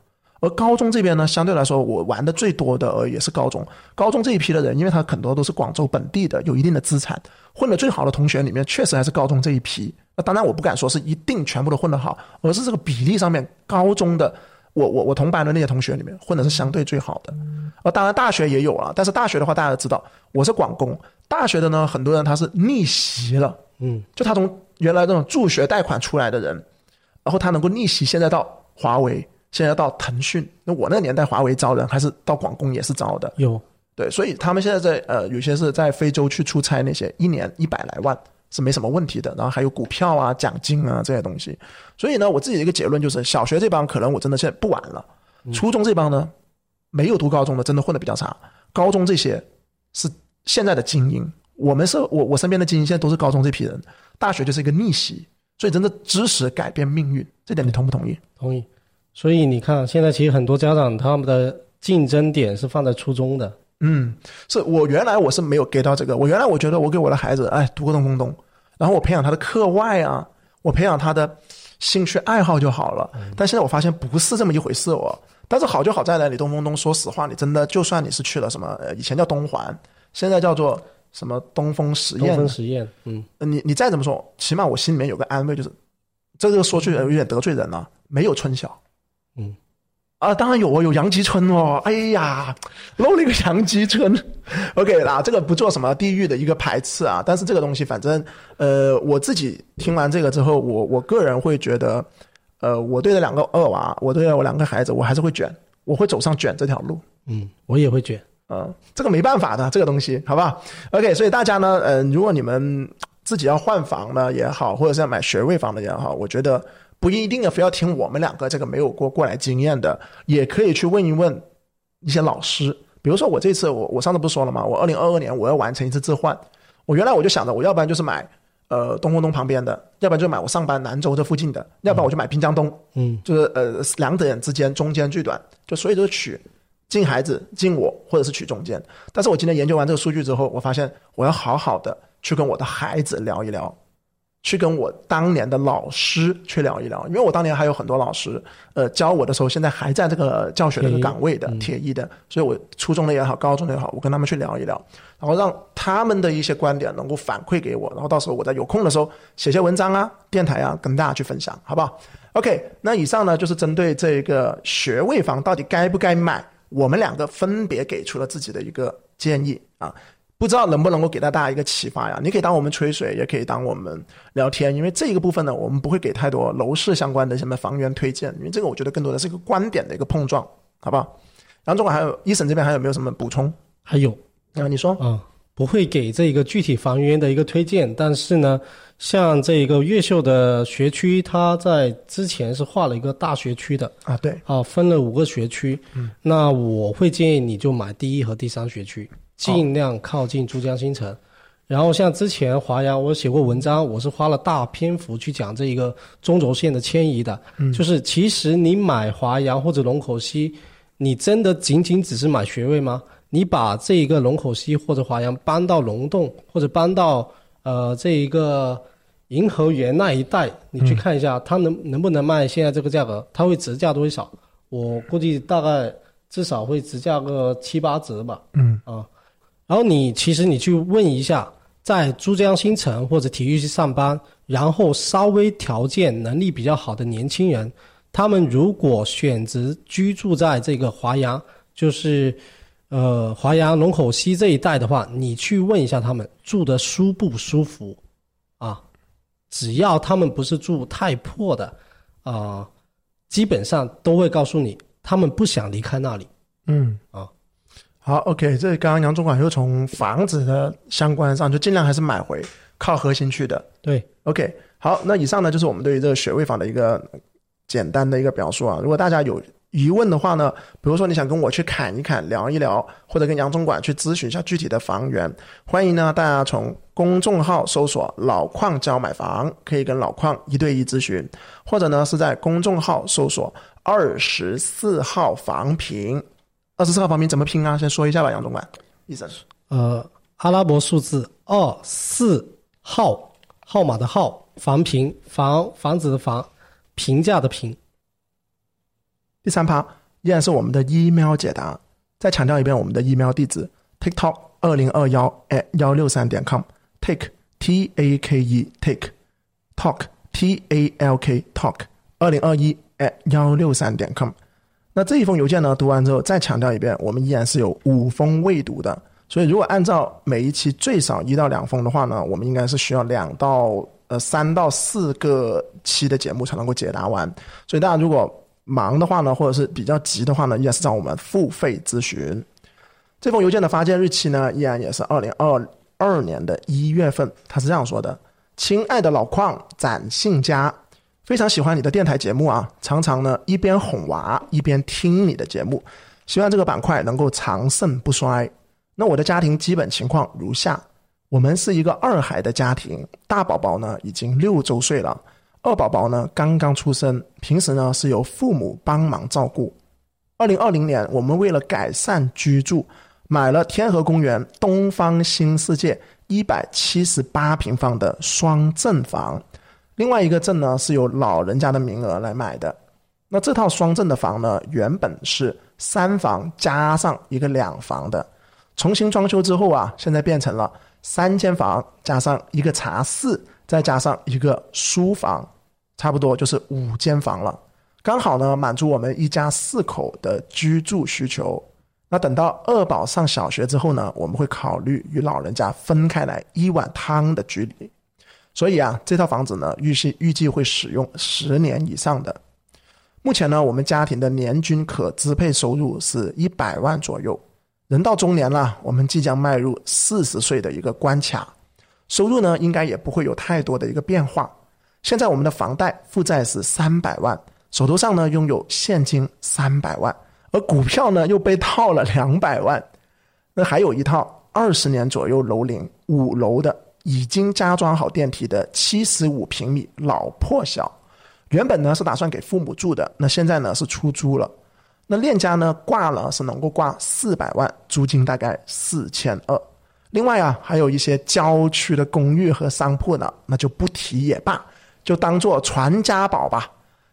而高中这边呢，相对来说我玩的最多的呃也是高中。高中这一批的人，因为他很多都是广州本地的，有一定的资产，混的最好的同学里面，确实还是高中这一批。那当然，我不敢说是一定全部都混得好，而是这个比例上面，高中的我我我同班的那些同学里面混的是相对最好的。而，当然大学也有啊，但是大学的话，大家都知道，我是广工，大学的呢，很多人他是逆袭了，嗯，就他从原来那种助学贷款出来的人，然后他能够逆袭，现在到华为，现在到腾讯。那我那个年代，华为招人还是到广工也是招的，有对，所以他们现在在呃，有些是在非洲去出差，那些一年一百来万。是没什么问题的，然后还有股票啊、奖金啊这些东西，所以呢，我自己的一个结论就是，小学这帮可能我真的现在不玩了，初中这帮呢，没有读高中的真的混的比较差，高中这些是现在的精英，我们是我我身边的精英现在都是高中这批人，大学就是一个逆袭，所以真的知识改变命运，这点你同不同意？同意。所以你看，现在其实很多家长他们的竞争点是放在初中的。嗯，是我原来我是没有给到这个，我原来我觉得我给我的孩子，哎，读个东风东，然后我培养他的课外啊，我培养他的兴趣爱好就好了。但现在我发现不是这么一回事哦。但是好就好在呢，你东风东，说实话，你真的就算你是去了什么，以前叫东环，现在叫做什么东风实验。东风实验，嗯，你你再怎么说，起码我心里面有个安慰，就是这个说句有点得罪人了，没有春晓。嗯。啊，当然有哦，有杨吉春哦。哎呀，漏了一个杨吉春。OK 啦，这个不做什么地域的一个排斥啊。但是这个东西，反正呃，我自己听完这个之后，我我个人会觉得，呃，我对这两个二娃，我对我两个孩子，我还是会卷，我会走上卷这条路。嗯，我也会卷。嗯，这个没办法的，这个东西，好吧？OK，所以大家呢，嗯，如果你们自己要换房呢也好，或者是要买学位房的也好，我觉得。不一定要非要听我们两个这个没有过过来经验的，也可以去问一问一些老师。比如说我这次我我上次不是说了吗？我二零二二年我要完成一次置换，我原来我就想着我要不然就是买，呃东风东旁边的，要不然就买我上班兰州这附近的，要不然我就买滨江东，嗯，就是呃两点之间中间最短，就所以就是取近孩子近我，或者是取中间。但是我今天研究完这个数据之后，我发现我要好好的去跟我的孩子聊一聊。去跟我当年的老师去聊一聊，因为我当年还有很多老师，呃，教我的时候，现在还在这个教学的这个岗位的铁一的，所以我初中的也好，高中的也好，我跟他们去聊一聊，然后让他们的一些观点能够反馈给我，然后到时候我在有空的时候写些文章啊，电台啊，跟大家去分享，好不好？OK，那以上呢就是针对这个学位房到底该不该买，我们两个分别给出了自己的一个建议啊。不知道能不能够给到大家一个启发呀？你可以当我们吹水，也可以当我们聊天，因为这一个部分呢，我们不会给太多楼市相关的什么房源推荐，因为这个我觉得更多的是一个观点的一个碰撞，好不好？然后，中国还有一审这边还有没有什么补充？还有啊，你说啊，不会给这个具体房源的一个推荐，但是呢，像这个越秀的学区，它在之前是划了一个大学区的啊，对啊，分了五个学区，嗯，那我会建议你就买第一和第三学区。尽量靠近珠江新城，然后像之前华阳，我写过文章，我是花了大篇幅去讲这一个中轴线的迁移的。嗯，就是其实你买华阳或者龙口西，你真的仅仅只是买学位吗？你把这一个龙口西或者华阳搬到龙洞，或者搬到呃这一个银河园那一带，你去看一下，它能能不能卖现在这个价格？它会折价多少？我估计大概至少会折价个七八折吧。嗯啊。然后你其实你去问一下，在珠江新城或者体育系上班，然后稍微条件能力比较好的年轻人，他们如果选择居住在这个华阳，就是呃华阳龙口西这一带的话，你去问一下他们住的舒不舒服啊？只要他们不是住太破的啊，基本上都会告诉你，他们不想离开那里。嗯啊。好，OK，这刚刚杨总管又从房子的相关上，就尽量还是买回靠核心去的。对，OK，好，那以上呢就是我们对于这个学位房的一个简单的一个表述啊。如果大家有疑问的话呢，比如说你想跟我去侃一侃、聊一聊，或者跟杨总管去咨询一下具体的房源，欢迎呢大家从公众号搜索“老矿教买房”，可以跟老矿一对一咨询，或者呢是在公众号搜索“二十四号房评”。二十四号房名怎么拼啊？先说一下吧，杨总管。医生，呃，阿拉伯数字二四号号码的号，房评房房子的房，评价的评。第三趴依然是我们的 email 解答，再强调一遍我们的 email 地址：tiktok 二零二幺 at 幺六三点 com，take t a k e take talk t a l k talk 二零二一 at 幺六三点 com。那这一封邮件呢，读完之后再强调一遍，我们依然是有五封未读的。所以如果按照每一期最少一到两封的话呢，我们应该是需要两到呃三到四个期的节目才能够解答完。所以大家如果忙的话呢，或者是比较急的话呢，依然是找我们付费咨询。这封邮件的发件日期呢，依然也是二零二二年的一月份。他是这样说的：“亲爱的老邝，展信佳。”非常喜欢你的电台节目啊，常常呢一边哄娃一边听你的节目，希望这个板块能够长盛不衰。那我的家庭基本情况如下：我们是一个二孩的家庭，大宝宝呢已经六周岁了，二宝宝呢刚刚出生，平时呢是由父母帮忙照顾。二零二零年，我们为了改善居住，买了天河公园东方新世界一百七十八平方的双正房。另外一个证呢是由老人家的名额来买的，那这套双证的房呢原本是三房加上一个两房的，重新装修之后啊，现在变成了三间房加上一个茶室，再加上一个书房，差不多就是五间房了，刚好呢满足我们一家四口的居住需求。那等到二宝上小学之后呢，我们会考虑与老人家分开来一碗汤的距离。所以啊，这套房子呢，预计预计会使用十年以上的。目前呢，我们家庭的年均可支配收入是一百万左右。人到中年了，我们即将迈入四十岁的一个关卡，收入呢，应该也不会有太多的一个变化。现在我们的房贷负债是三百万，手头上呢拥有现金三百万，而股票呢又被套了两百万。那还有一套二十年左右楼龄五楼的。已经加装好电梯的七十五平米老破小，原本呢是打算给父母住的，那现在呢是出租了。那链家呢挂了是能够挂四百万，租金大概四千二。另外啊，还有一些郊区的公寓和商铺呢，那就不提也罢，就当做传家宝吧。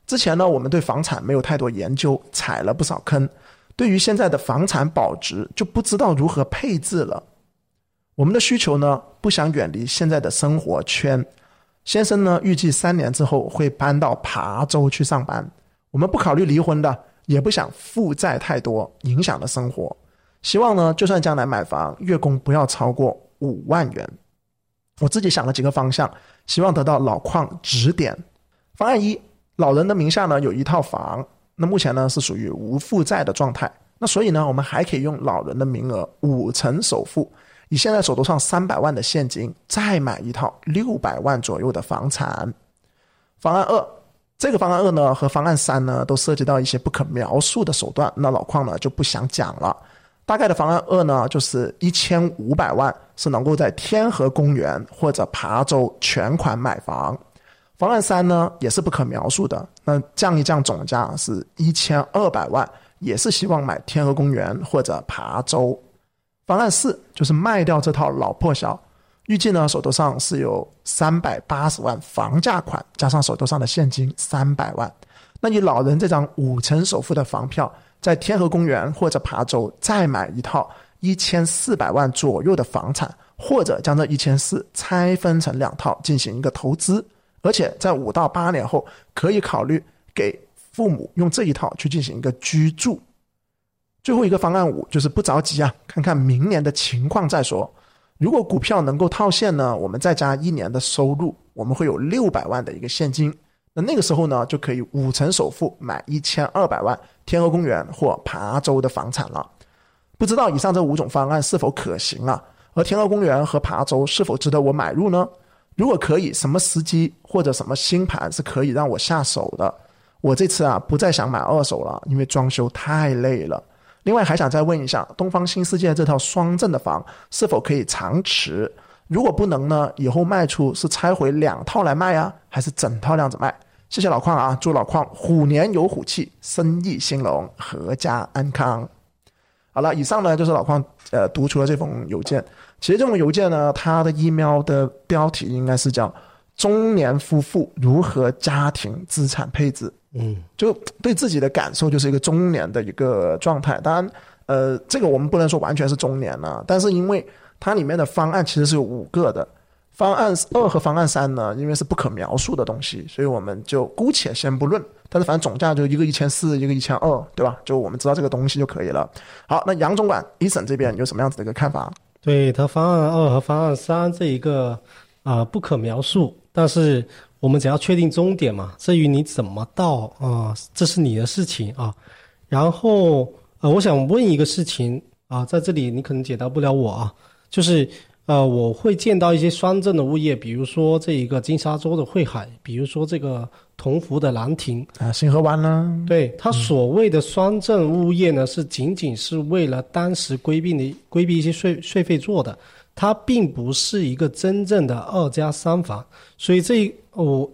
之前呢，我们对房产没有太多研究，踩了不少坑。对于现在的房产保值，就不知道如何配置了。我们的需求呢，不想远离现在的生活圈。先生呢，预计三年之后会搬到琶洲去上班。我们不考虑离婚的。也不想负债太多，影响了生活。希望呢，就算将来买房，月供不要超过五万元。我自己想了几个方向，希望得到老邝指点。方案一，老人的名下呢有一套房，那目前呢是属于无负债的状态。那所以呢，我们还可以用老人的名额五成首付，以现在手头上三百万的现金，再买一套六百万左右的房产。方案二。这个方案二呢和方案三呢都涉及到一些不可描述的手段，那老邝呢就不想讲了。大概的方案二呢就是一千五百万是能够在天河公园或者琶洲全款买房，方案三呢也是不可描述的，那降一降总价是一千二百万，也是希望买天河公园或者琶洲。方案四就是卖掉这套老破小。预计呢，手头上是有三百八十万房价款，加上手头上的现金三百万。那你老人这张五成首付的房票，在天河公园或者琶洲再买一套一千四百万左右的房产，或者将这一千四拆分成两套进行一个投资，而且在五到八年后可以考虑给父母用这一套去进行一个居住。最后一个方案五就是不着急啊，看看明年的情况再说。如果股票能够套现呢，我们再加一年的收入，我们会有六百万的一个现金。那那个时候呢，就可以五成首付买一千二百万天鹅公园或琶洲的房产了。不知道以上这五种方案是否可行啊？而天鹅公园和琶洲是否值得我买入呢？如果可以，什么时机或者什么新盘是可以让我下手的？我这次啊，不再想买二手了，因为装修太累了。另外还想再问一下，东方新世界这套双证的房是否可以长持？如果不能呢？以后卖出是拆回两套来卖啊，还是整套这样子卖？谢谢老邝啊，祝老邝虎年有虎气，生意兴隆，阖家安康。好了，以上呢就是老邝呃读出了这封邮件。其实这封邮件呢，它的 email 的标题应该是叫“中年夫妇如何家庭资产配置”。嗯，就对自己的感受就是一个中年的一个状态。当然，呃，这个我们不能说完全是中年了，但是因为它里面的方案其实是有五个的，方案二和方案三呢，因为是不可描述的东西，所以我们就姑且先不论。但是反正总价就一个一千四，一个一千二，对吧？就我们知道这个东西就可以了。好，那杨总管一审这边有什么样子的一个看法？对他方案二和方案三这一个啊不可描述，但是。我们只要确定终点嘛，至于你怎么到啊，这是你的事情啊。然后呃，我想问一个事情啊，在这里你可能解答不了我啊，就是呃，我会见到一些双证的物业，比如说这一个金沙洲的汇海，比如说这个同福的兰亭啊，星河湾呢？对，它所谓的双证物业呢，是仅仅是为了当时规避的规避一些税税费做的。它并不是一个真正的二加三房，所以这我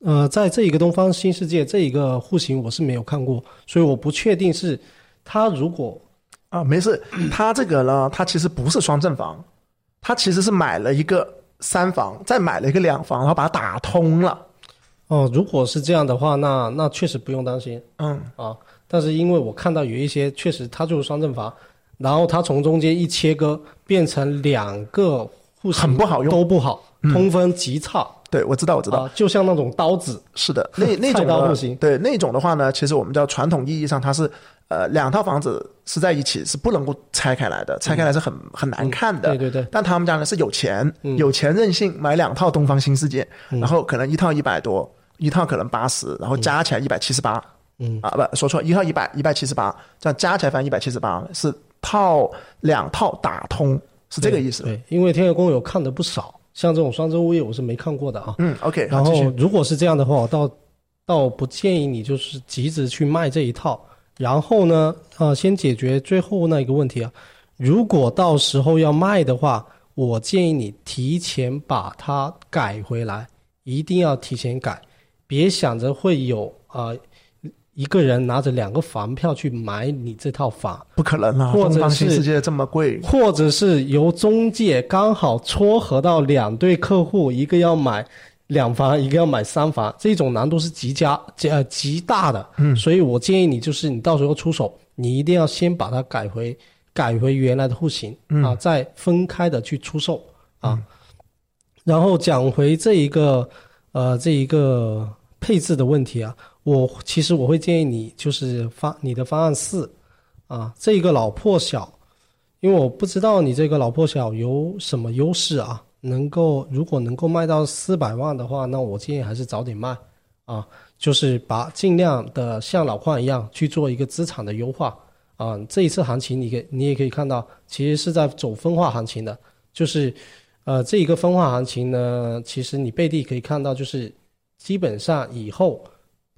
呃，在这一个东方新世界这一个户型我是没有看过，所以我不确定是它如果啊没事，它这个呢，它其实不是双正房，它其实是买了一个三房，再买了一个两房，然后把它打通了。哦，如果是这样的话，那那确实不用担心。嗯啊，但是因为我看到有一些确实它就是双正房。然后它从中间一切割，变成两个户型，很不好用，都不好，通风极差。对，我知道，我知道，就像那种刀子。是的，那 那种刀户型。对，那种的话呢，其实我们叫传统意义上，它是呃两套房子是在一起，是不能够拆开来的，拆开来是很很难看的。对对对。但他们家呢是有钱，有钱任性，买两套东方新世界，然后可能一套一百多，一套可能八十，然后加起来一百七十八。嗯啊，不说错，一套一百一百七十八，这样加起来反正一百七十八是。套两套打通是这个意思。对，因为天鹅公有看的不少，像这种双周物业我是没看过的啊。嗯，OK。然后如果是这样的话，我倒倒不建议你就是急着去卖这一套。然后呢，呃，先解决最后那一个问题啊。如果到时候要卖的话，我建议你提前把它改回来，一定要提前改，别想着会有啊、呃一个人拿着两个房票去买你这套房，不可能啊！或者新是世界这么贵，或者是由中介刚好撮合到两对客户，一个要买两房，一个要买三房，这种难度是极佳极呃极大的。嗯，所以我建议你就是你到时候出手，你一定要先把它改回改回原来的户型、啊，再分开的去出售啊。然后讲回这一个呃这一个配置的问题啊，我其实我会建议你就是方你的方案四啊，这个老破小。因为我不知道你这个老破小有什么优势啊，能够如果能够卖到四百万的话，那我建议还是早点卖啊，就是把尽量的像老矿一样去做一个资产的优化啊。这一次行情你可你也可以看到，其实是在走分化行情的，就是呃这一个分化行情呢，其实你背地可以看到，就是基本上以后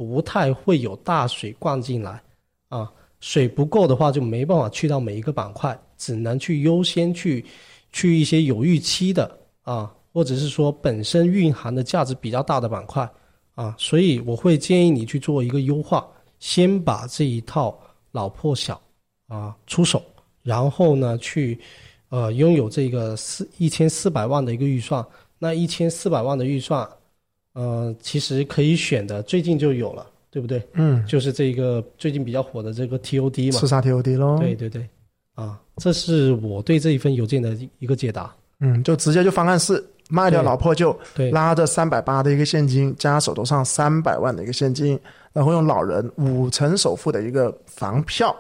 不太会有大水灌进来啊。水不够的话，就没办法去到每一个板块，只能去优先去去一些有预期的啊，或者是说本身蕴含的价值比较大的板块啊，所以我会建议你去做一个优化，先把这一套老破小啊出手，然后呢去呃拥有这个四一千四百万的一个预算，那一千四百万的预算，呃，其实可以选的，最近就有了。对不对？嗯，就是这个最近比较火的这个 TOD 嘛。刺杀 TOD 咯。对对对，啊，这是我对这一份邮件的一个解答。嗯，就直接就方案四，卖掉老破旧，对拉着三百八的一个现金，加手头上三百万的一个现金，然后用老人五成首付的一个房票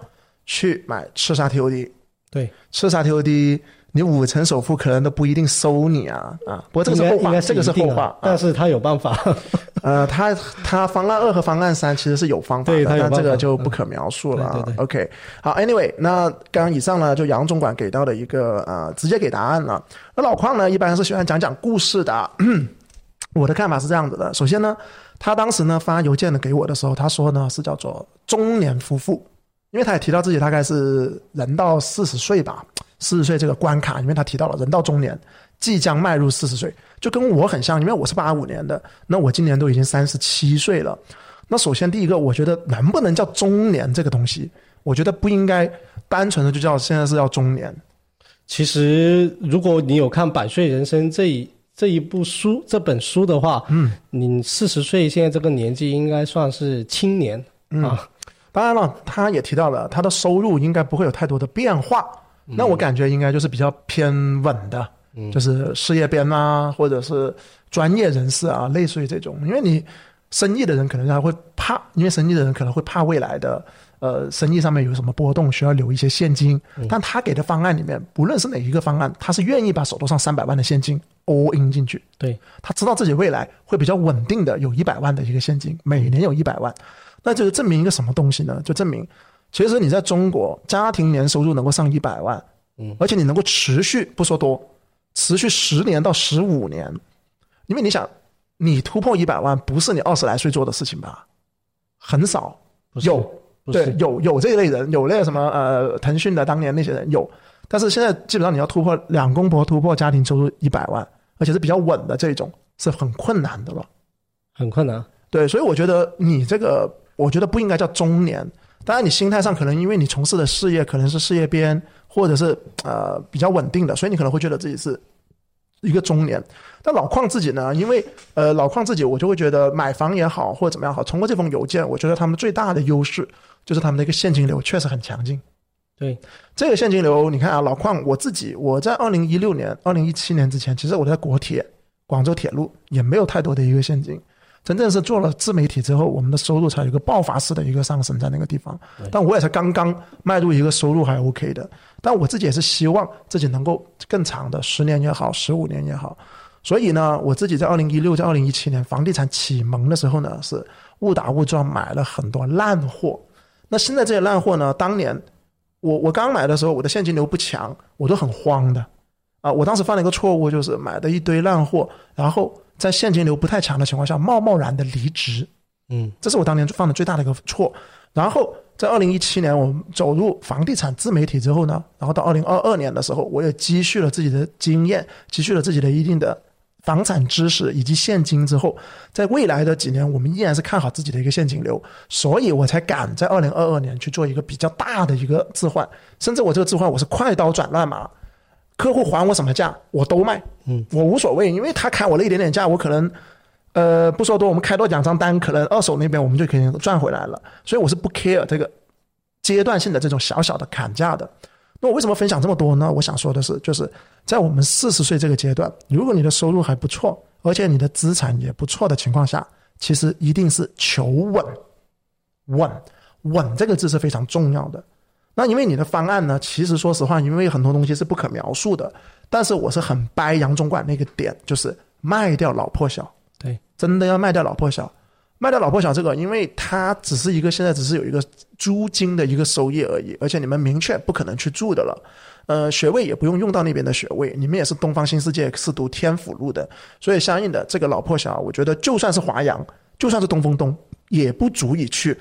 去买刺杀 TOD。对，刺杀 TOD，你五成首付可能都不一定收你啊啊！不过这个是后话，这个是后话。啊、但是他有办法。呃，他他方案二和方案三其实是有方法的，但这个就不可描述了啊。对对对 OK，好，Anyway，那刚刚以上呢，就杨总管给到的一个呃，直接给答案了。那老邝呢，一般是喜欢讲讲故事的。我的看法是这样子的，首先呢，他当时呢发邮件呢给我的时候，他说呢是叫做中年夫妇，因为他也提到自己大概是人到四十岁吧，四十岁这个关卡，因为他提到了人到中年，即将迈入四十岁，就跟我很像，因为我是八五年的，那我今年都已经三十七岁了。那首先第一个，我觉得能不能叫中年这个东西，我觉得不应该单纯的就叫现在是要中年。其实，如果你有看《百岁人生》这一这一部书这本书的话，嗯，你四十岁现在这个年纪应该算是青年、啊。当然了，他也提到了他的收入应该不会有太多的变化，那我感觉应该就是比较偏稳的，就是事业编啊，或者是专业人士啊，类似于这种。因为你生意的人可能还会怕，因为生意的人可能会怕未来的呃生意上面有什么波动，需要留一些现金。但他给的方案里面，不论是哪一个方案，他是愿意把手头上三百万的现金 all in 进去。对，他知道自己未来会比较稳定的有一百万的一个现金，每年有一百万，那就是证明一个什么东西呢？就证明其实你在中国家庭年收入能够上一百万，嗯，而且你能够持续不说多，持续十年到十五年，因为你想，你突破一百万不是你二十来岁做的事情吧？很少有，对，有有这一类人，有那个什么呃，腾讯的当年那些人有，但是现在基本上你要突破两公婆突破家庭收入一百万，而且是比较稳的这种，是很困难的了。很困难。对，所以我觉得你这个，我觉得不应该叫中年。当然，你心态上可能因为你从事的事业可能是事业编，或者是呃比较稳定的，所以你可能会觉得自己是一个中年。但老邝自己呢，因为呃老邝自己，我就会觉得买房也好或者怎么样好，通过这封邮件，我觉得他们最大的优势就是他们的一个现金流确实很强劲。对，这个现金流，你看啊，老邝我自己，我在二零一六年、二零一七年之前，其实我在国铁、广州铁路也没有太多的一个现金。真正是做了自媒体之后，我们的收入才有一个爆发式的一个上升在那个地方。但我也是刚刚迈入一个收入还 OK 的，但我自己也是希望自己能够更长的十年也好，十五年也好。所以呢，我自己在二零一六、在二零一七年房地产启蒙的时候呢，是误打误撞买了很多烂货。那现在这些烂货呢，当年我我刚买的时候，我的现金流不强，我都很慌的啊。我当时犯了一个错误，就是买的一堆烂货，然后在现金流不太强的情况下，贸贸然的离职，嗯，这是我当年犯的最大的一个错。然后在二零一七年我们走入房地产自媒体之后呢，然后到二零二二年的时候，我也积蓄了自己的经验，积蓄了自己的一定的房产知识以及现金之后，在未来的几年，我们依然是看好自己的一个现金流，所以我才敢在二零二二年去做一个比较大的一个置换，甚至我这个置换我是快刀斩乱麻，客户还我什么价我都卖，嗯，我无所谓，因为他砍我了一点点价，我可能。呃，不说多，我们开多两张单，可能二手那边我们就可以赚回来了。所以我是不 care 这个阶段性的这种小小的砍价的。那我为什么分享这么多呢？我想说的是，就是在我们四十岁这个阶段，如果你的收入还不错，而且你的资产也不错的情况下，其实一定是求稳，稳稳这个字是非常重要的。那因为你的方案呢，其实说实话，因为很多东西是不可描述的。但是我是很掰杨总管那个点，就是卖掉老破小。对，真的要卖掉老破小，卖掉老破小这个，因为它只是一个现在只是有一个租金的一个收益而已，而且你们明确不可能去住的了，呃，学位也不用用到那边的学位，你们也是东方新世界是读天府路的，所以相应的这个老破小，我觉得就算是华阳，就算是东风东，也不足以去。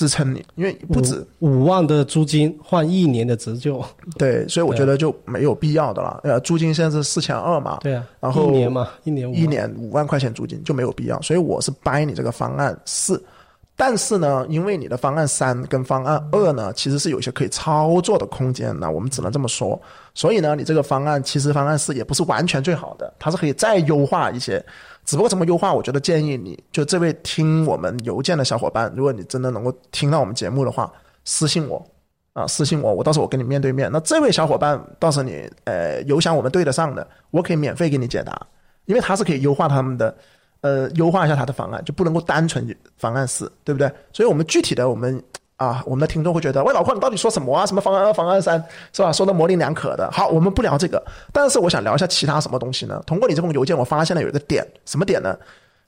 支撑你，因为不止五万的租金换一年的折旧，对，所以我觉得就没有必要的了。呃，租金现在是四千二嘛，对啊，然后一年嘛，一年一年五万块钱租金就没有必要，所以我是掰你这个方案四，但是呢，因为你的方案三跟方案二呢，其实是有一些可以操作的空间，那我们只能这么说。所以呢，你这个方案其实方案四也不是完全最好的，它是可以再优化一些。只不过怎么优化，我觉得建议你就这位听我们邮件的小伙伴，如果你真的能够听到我们节目的话，私信我啊，私信我，我到时候我跟你面对面。那这位小伙伴，到时候你呃邮箱我们对得上的，我可以免费给你解答，因为他是可以优化他们的，呃，优化一下他的方案，就不能够单纯方案四，对不对？所以我们具体的我们。啊，我们的听众会觉得，喂，老邝，你到底说什么啊？什么方案二、方案三，是吧？说的模棱两可的。好，我们不聊这个，但是我想聊一下其他什么东西呢？通过你这封邮件，我发现了有一个点，什么点呢？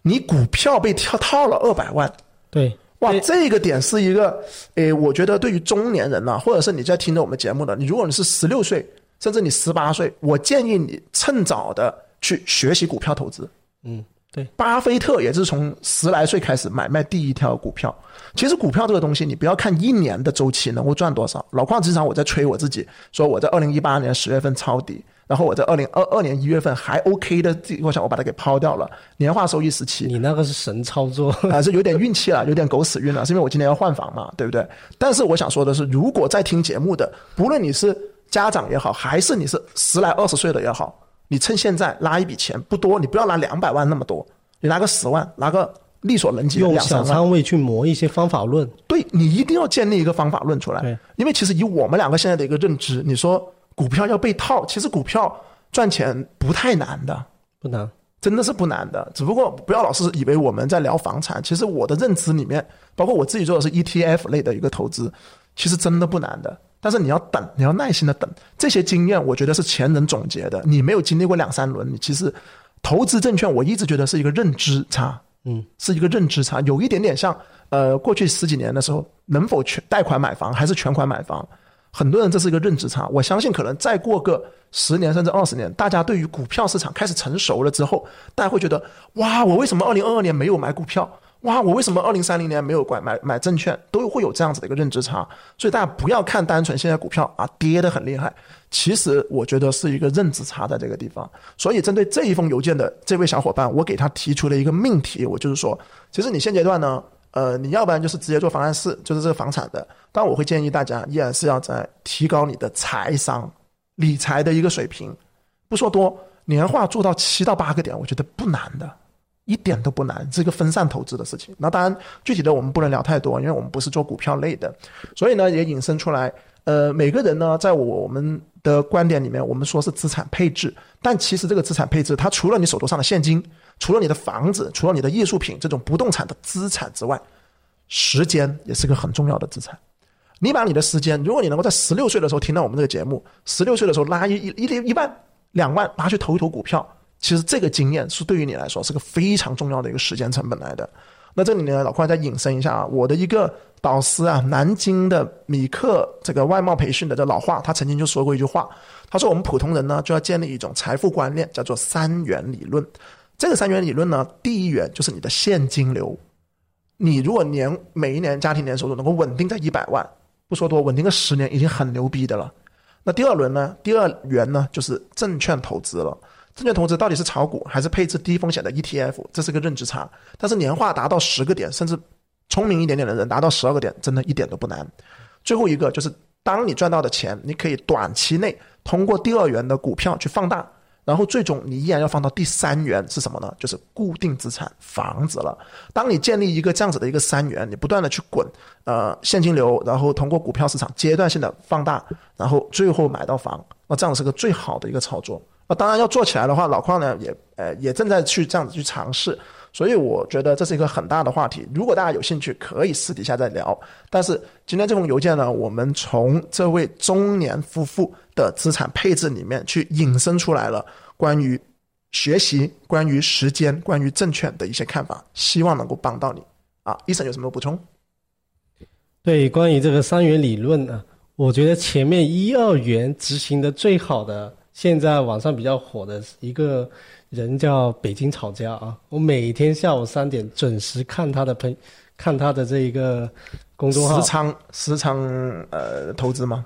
你股票被套套了二百万。对，哇，这个点是一个，诶，我觉得对于中年人呢，或者是你在听着我们节目的，你如果你是十六岁，甚至你十八岁，我建议你趁早的去学习股票投资。嗯。对，巴菲特也是从十来岁开始买卖第一条股票。其实股票这个东西，你不要看一年的周期能够赚多少。老矿经常我在吹我自己，说我在二零一八年十月份抄底，然后我在二零二二年一月份还 OK 的情况下，我把它给抛掉了，年化收益十七。你那个是神操作，还 是有点运气了，有点狗屎运了，是因为我今年要换房嘛，对不对？但是我想说的是，如果在听节目的，不论你是家长也好，还是你是十来二十岁的也好。你趁现在拉一笔钱不多，你不要拿两百万那么多，你拿个十万，拿个力所能及的用小仓位去磨一些方法论。对你一定要建立一个方法论出来。因为其实以我们两个现在的一个认知，你说股票要被套，其实股票赚钱不太难的，不难，真的是不难的。只不过不要老是以为我们在聊房产，其实我的认知里面，包括我自己做的是 ETF 类的一个投资，其实真的不难的。但是你要等，你要耐心的等。这些经验，我觉得是前人总结的。你没有经历过两三轮，你其实投资证券，我一直觉得是一个认知差，嗯，是一个认知差，有一点点像呃，过去十几年的时候，能否全贷款买房还是全款买房，很多人这是一个认知差。我相信，可能再过个十年甚至二十年，大家对于股票市场开始成熟了之后，大家会觉得，哇，我为什么二零二二年没有买股票？哇，我为什么二零三零年没有管买买证券？都会有这样子的一个认知差，所以大家不要看单纯现在股票啊跌得很厉害，其实我觉得是一个认知差在这个地方。所以针对这一封邮件的这位小伙伴，我给他提出了一个命题，我就是说，其实你现阶段呢，呃，你要不然就是直接做方案四，就是这个房产的，但我会建议大家依然是要在提高你的财商理财的一个水平，不说多，年化做到七到八个点，我觉得不难的。一点都不难，是一个分散投资的事情。那当然，具体的我们不能聊太多，因为我们不是做股票类的。所以呢，也引申出来，呃，每个人呢，在我们的观点里面，我们说是资产配置，但其实这个资产配置，它除了你手头上的现金，除了你的房子，除了你的艺术品这种不动产的资产之外，时间也是个很重要的资产。你把你的时间，如果你能够在十六岁的时候听到我们这个节目，十六岁的时候拉一一一一万两万拿去投一投股票。其实这个经验是对于你来说是个非常重要的一个时间成本来的。那这里呢，老快再引申一下啊，我的一个导师啊，南京的米克这个外贸培训的这老话，他曾经就说过一句话，他说我们普通人呢就要建立一种财富观念，叫做三元理论。这个三元理论呢，第一元就是你的现金流。你如果年每一年家庭年收入能够稳定在一百万，不说多，稳定个十年已经很牛逼的了。那第二轮呢？第二元呢，就是证券投资了。证券投资到底是炒股还是配置低风险的 ETF？这是个认知差。但是年化达到十个点，甚至聪明一点点的人达到十二个点，真的一点都不难。最后一个就是，当你赚到的钱，你可以短期内通过第二元的股票去放大。然后最终你依然要放到第三元是什么呢？就是固定资产房子了。当你建立一个这样子的一个三元，你不断的去滚，呃，现金流，然后通过股票市场阶段性的放大，然后最后买到房，那这样是个最好的一个操作。当然要做起来的话，老邝呢也呃也正在去这样子去尝试。所以我觉得这是一个很大的话题。如果大家有兴趣，可以私底下再聊。但是今天这封邮件呢，我们从这位中年夫妇的资产配置里面去引申出来了关于学习、关于时间、关于证券的一些看法，希望能够帮到你。啊，医生有什么补充？对，关于这个三元理论呢，我觉得前面一二元执行的最好的，现在网上比较火的一个。人叫北京吵架啊！我每天下午三点准时看他的朋，看他的这一个公众号。时仓时仓呃投资吗？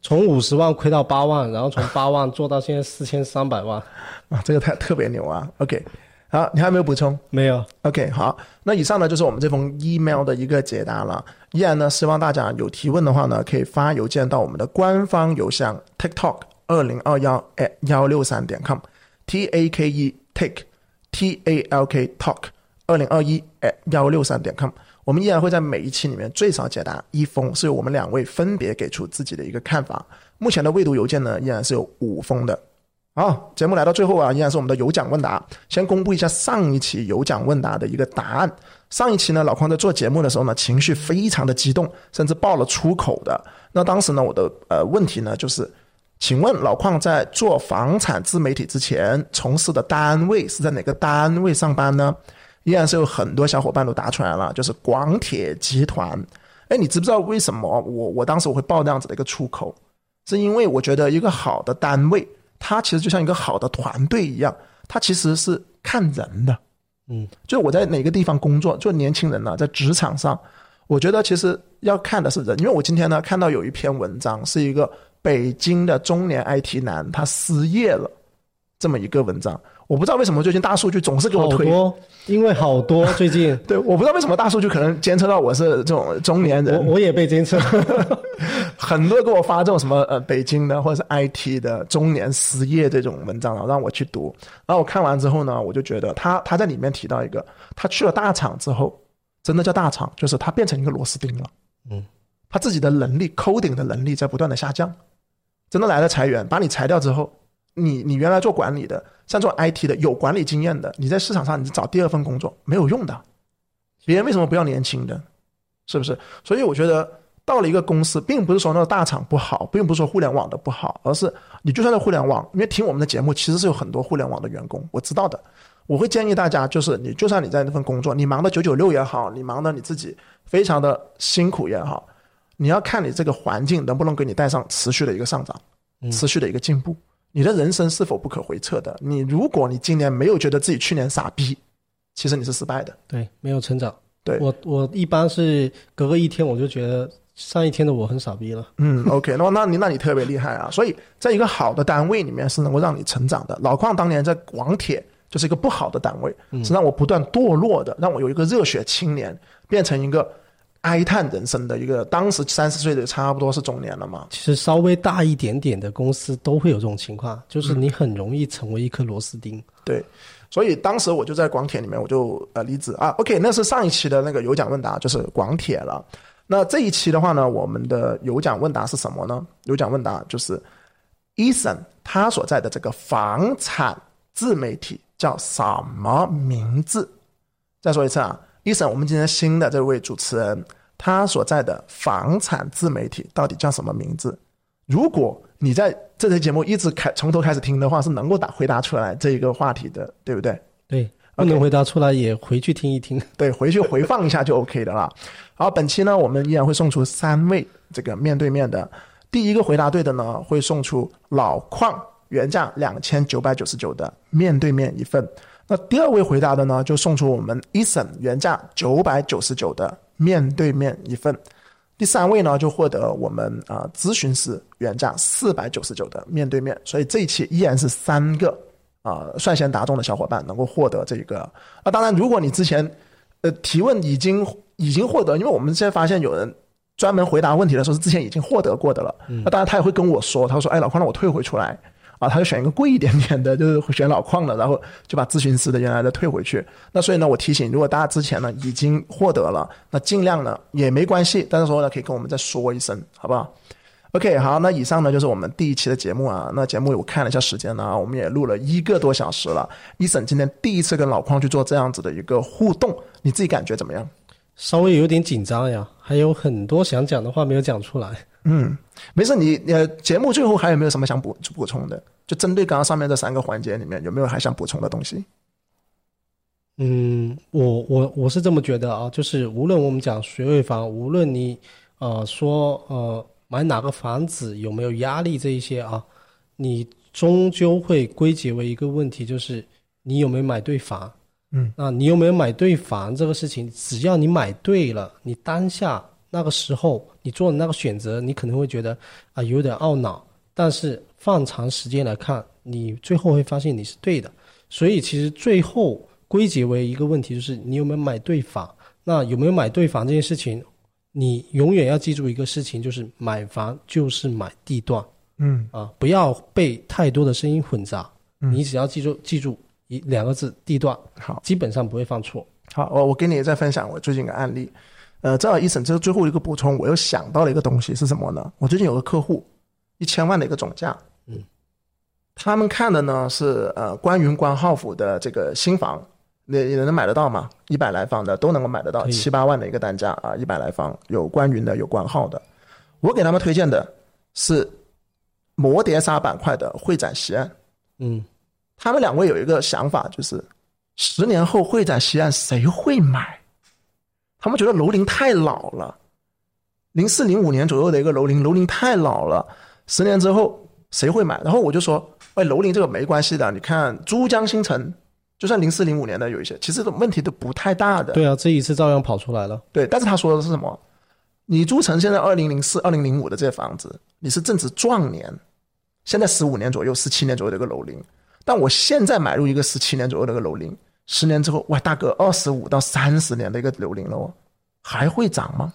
从五十万亏到八万，然后从八万做到现在四千三百万，啊，这个太特别牛啊！OK，好，你还有没有补充？没有。OK，好，那以上呢就是我们这封 email 的一个解答了。依然呢，希望大家有提问的话呢，可以发邮件到我们的官方邮箱 TikTok 二零二幺 at 幺六三点 com。T A K E take T A L K talk 二零二一 at 幺六三点 com，我们依然会在每一期里面最少解答一封，是由我们两位分别给出自己的一个看法。目前的未读邮件呢，依然是有五封的。好，节目来到最后啊，依然是我们的有奖问答。先公布一下上一期有奖问答的一个答案。上一期呢，老匡在做节目的时候呢，情绪非常的激动，甚至爆了粗口的。那当时呢，我的呃问题呢就是。请问老邝在做房产自媒体之前从事的单位是在哪个单位上班呢？依然是有很多小伙伴都答出来了，就是广铁集团。哎，你知不知道为什么我我当时我会报那样子的一个出口？是因为我觉得一个好的单位，它其实就像一个好的团队一样，它其实是看人的。嗯，就我在哪个地方工作，就年轻人呢，在职场上，我觉得其实要看的是人。因为我今天呢看到有一篇文章，是一个。北京的中年 IT 男他失业了，这么一个文章，我不知道为什么最近大数据总是给我推，因为好多 最近。对，我不知道为什么大数据可能监测到我是这种中年人，我我也被监测，很多给我发这种什么呃北京的或者是 IT 的中年失业这种文章然后，让我去读，然后我看完之后呢，我就觉得他他在里面提到一个，他去了大厂之后，真的叫大厂，就是他变成一个螺丝钉了，嗯，他自己的能力 coding 的能力在不断的下降。真的来了裁员，把你裁掉之后，你你原来做管理的，像做 IT 的有管理经验的，你在市场上你找第二份工作没有用的。别人为什么不要年轻的？是不是？所以我觉得到了一个公司，并不是说那个大厂不好，并不是说互联网的不好，而是你就算在互联网，因为听我们的节目其实是有很多互联网的员工，我知道的。我会建议大家，就是你就算你在那份工作，你忙的九九六也好，你忙的你自己非常的辛苦也好。你要看你这个环境能不能给你带上持续的一个上涨，持续的一个进步。你的人生是否不可回撤的？你如果你今年没有觉得自己去年傻逼，其实你是失败的。对，没有成长。对我，我一般是隔个一天我就觉得上一天的我很傻逼了。嗯，OK，那那你那你特别厉害啊！所以在一个好的单位里面是能够让你成长的。老邝当年在广铁就是一个不好的单位，是让我不断堕落的，让我有一个热血青年变成一个。哀叹人生的一个，当时三十岁的差不多是中年了嘛。其实稍微大一点点的公司都会有这种情况，就是你很容易成为一颗螺丝钉。对，所以当时我就在广铁里面，我就呃离职啊。OK，那是上一期的那个有奖问答，就是广铁了。那这一期的话呢，我们的有奖问答是什么呢？有奖问答就是 Eason 他所在的这个房产自媒体叫什么名字？再说一次啊。伊森，我们今天新的这位主持人，他所在的房产自媒体到底叫什么名字？如果你在这期节目一直开从头开始听的话，是能够答回答出来这一个话题的，对不对？对，不能回答出来也回去听一听，对，回去回放一下就 OK 的了。好，本期呢，我们依然会送出三位这个面对面的，第一个回答对的呢，会送出老矿原价两千九百九十九的面对面一份。那第二位回答的呢，就送出我们 Eason 原价九百九十九的面对面一份。第三位呢，就获得我们啊咨询师原价四百九十九的面对面。所以这一期依然是三个啊率先答中的小伙伴能够获得这个。那，当然，如果你之前呃提问已经已经获得，因为我们现在发现有人专门回答问题的时候是之前已经获得过的了。那当然他也会跟我说，他说：“哎，老邝，让我退回出来。”啊，他就选一个贵一点点的，就是选老矿的，然后就把咨询师的原来的退回去。那所以呢，我提醒，如果大家之前呢已经获得了，那尽量呢也没关系，但是说呢可以跟我们再说一声，好不好？OK，好，那以上呢就是我们第一期的节目啊。那节目我看了一下时间呢，我们也录了一个多小时了。伊森今天第一次跟老矿去做这样子的一个互动，你自己感觉怎么样？稍微有点紧张呀，还有很多想讲的话没有讲出来。嗯，没事，你呃，节目最后还有没有什么想补补充的？就针对刚刚上面这三个环节里面，有没有还想补充的东西？嗯，我我我是这么觉得啊，就是无论我们讲学位房，无论你呃说呃买哪个房子有没有压力这一些啊，你终究会归结为一个问题，就是你有没有买对房。嗯，那你有没有买对房这个事情，只要你买对了，你当下。那个时候你做的那个选择，你可能会觉得啊有点懊恼，但是放长时间来看，你最后会发现你是对的。所以其实最后归结为一个问题，就是你有没有买对房。那有没有买对房这件事情，你永远要记住一个事情，就是买房就是买地段。嗯啊，不要被太多的声音混杂。你只要记住记住一两个字地段，好，基本上不会犯错。好，我我给你再分享我最近的案例。呃，正好一审这是最后一个补充，我又想到了一个东西是什么呢？我最近有个客户，一千万的一个总价，嗯，他们看的呢是呃关云关浩府的这个新房，也也能买得到嘛？一百来方的都能够买得到，七八万的一个单价啊，一百来方有关云的有关浩的，我给他们推荐的是摩碟沙板块的会展西岸，嗯，他们两位有一个想法，就是十年后会展西岸谁会买？他们觉得楼龄太老了，零四零五年左右的一个楼龄，楼龄太老了。十年之后谁会买？然后我就说，哎，楼龄这个没关系的。你看珠江新城，就算零四零五年的有一些，其实问题都不太大的。对啊，这一次照样跑出来了。对，但是他说的是什么？你租成现在二零零四、二零零五的这些房子，你是正值壮年，现在十五年左右、十七年左右的一个楼龄。但我现在买入一个十七年左右的一个楼龄。十年之后，哇，大哥，二十五到三十年的一个楼龄了哦，还会涨吗？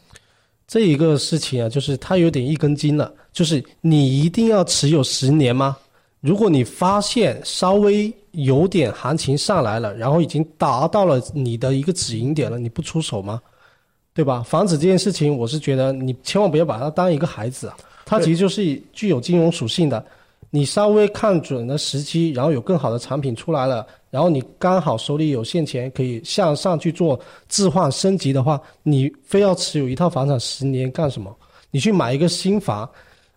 这一个事情啊，就是它有点一根筋了。就是你一定要持有十年吗？如果你发现稍微有点行情上来了，然后已经达到了你的一个止盈点了，你不出手吗？对吧？房子这件事情，我是觉得你千万不要把它当一个孩子啊，它其实就是具有金融属性的。你稍微看准了时机，然后有更好的产品出来了。然后你刚好手里有现钱，可以向上去做置换升级的话，你非要持有一套房产十年干什么？你去买一个新房，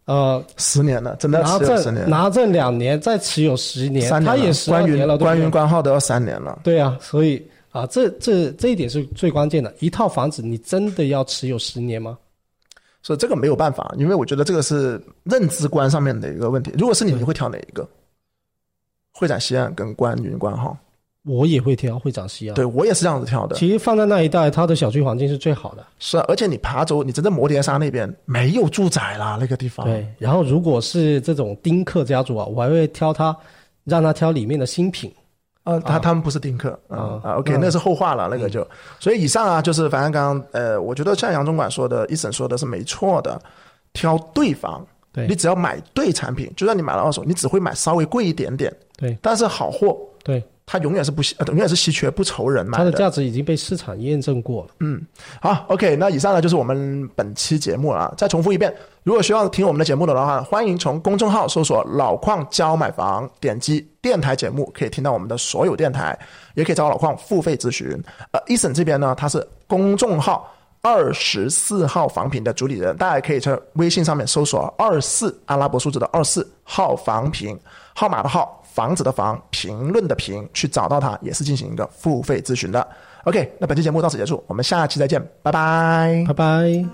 呃，十年了，真的拿证拿证两年，再持有十年，三年，他也十年了，关云关号都要三年了。对啊，所以啊，这这这一点是最关键的。一套房子你真的要持有十年吗？所以这个没有办法，因为我觉得这个是认知观上面的一个问题。如果是你，你会挑哪一个？会展西岸跟观云关号，我也会挑会展西岸。对我也是这样子挑的。其实放在那一带，它的小区环境是最好的。是啊，而且你爬走，你真的摩天沙那边没有住宅啦，那个地方。对，然后如果是这种丁克家族啊，我还会挑他，让他挑里面的新品。呃，他他们不是丁克啊啊，OK，那是后话了，那个就。所以以上啊，就是反正刚刚呃，我觉得像杨总管说的，一审说的是没错的，挑对房。对，你只要买对产品，就算你买了二手，你只会买稍微贵一点点。对，但是好货，对，它永远是不稀，永远是稀缺，不愁人买。它的价值已经被市场验证过了。嗯，好，OK，那以上呢就是我们本期节目了。啊再重复一遍，如果需要听我们的节目的话，欢迎从公众号搜索“老矿教买房”，点击电台节目，可以听到我们的所有电台，也可以找老矿付费咨询。呃，一审这边呢，它是公众号。二十四号房评的主理人，大家可以在微信上面搜索“二四”阿拉伯数字的二四号房评号码的号房子的房评论的评去找到他，也是进行一个付费咨询的。OK，那本期节目到此结束，我们下期再见，拜拜，拜拜。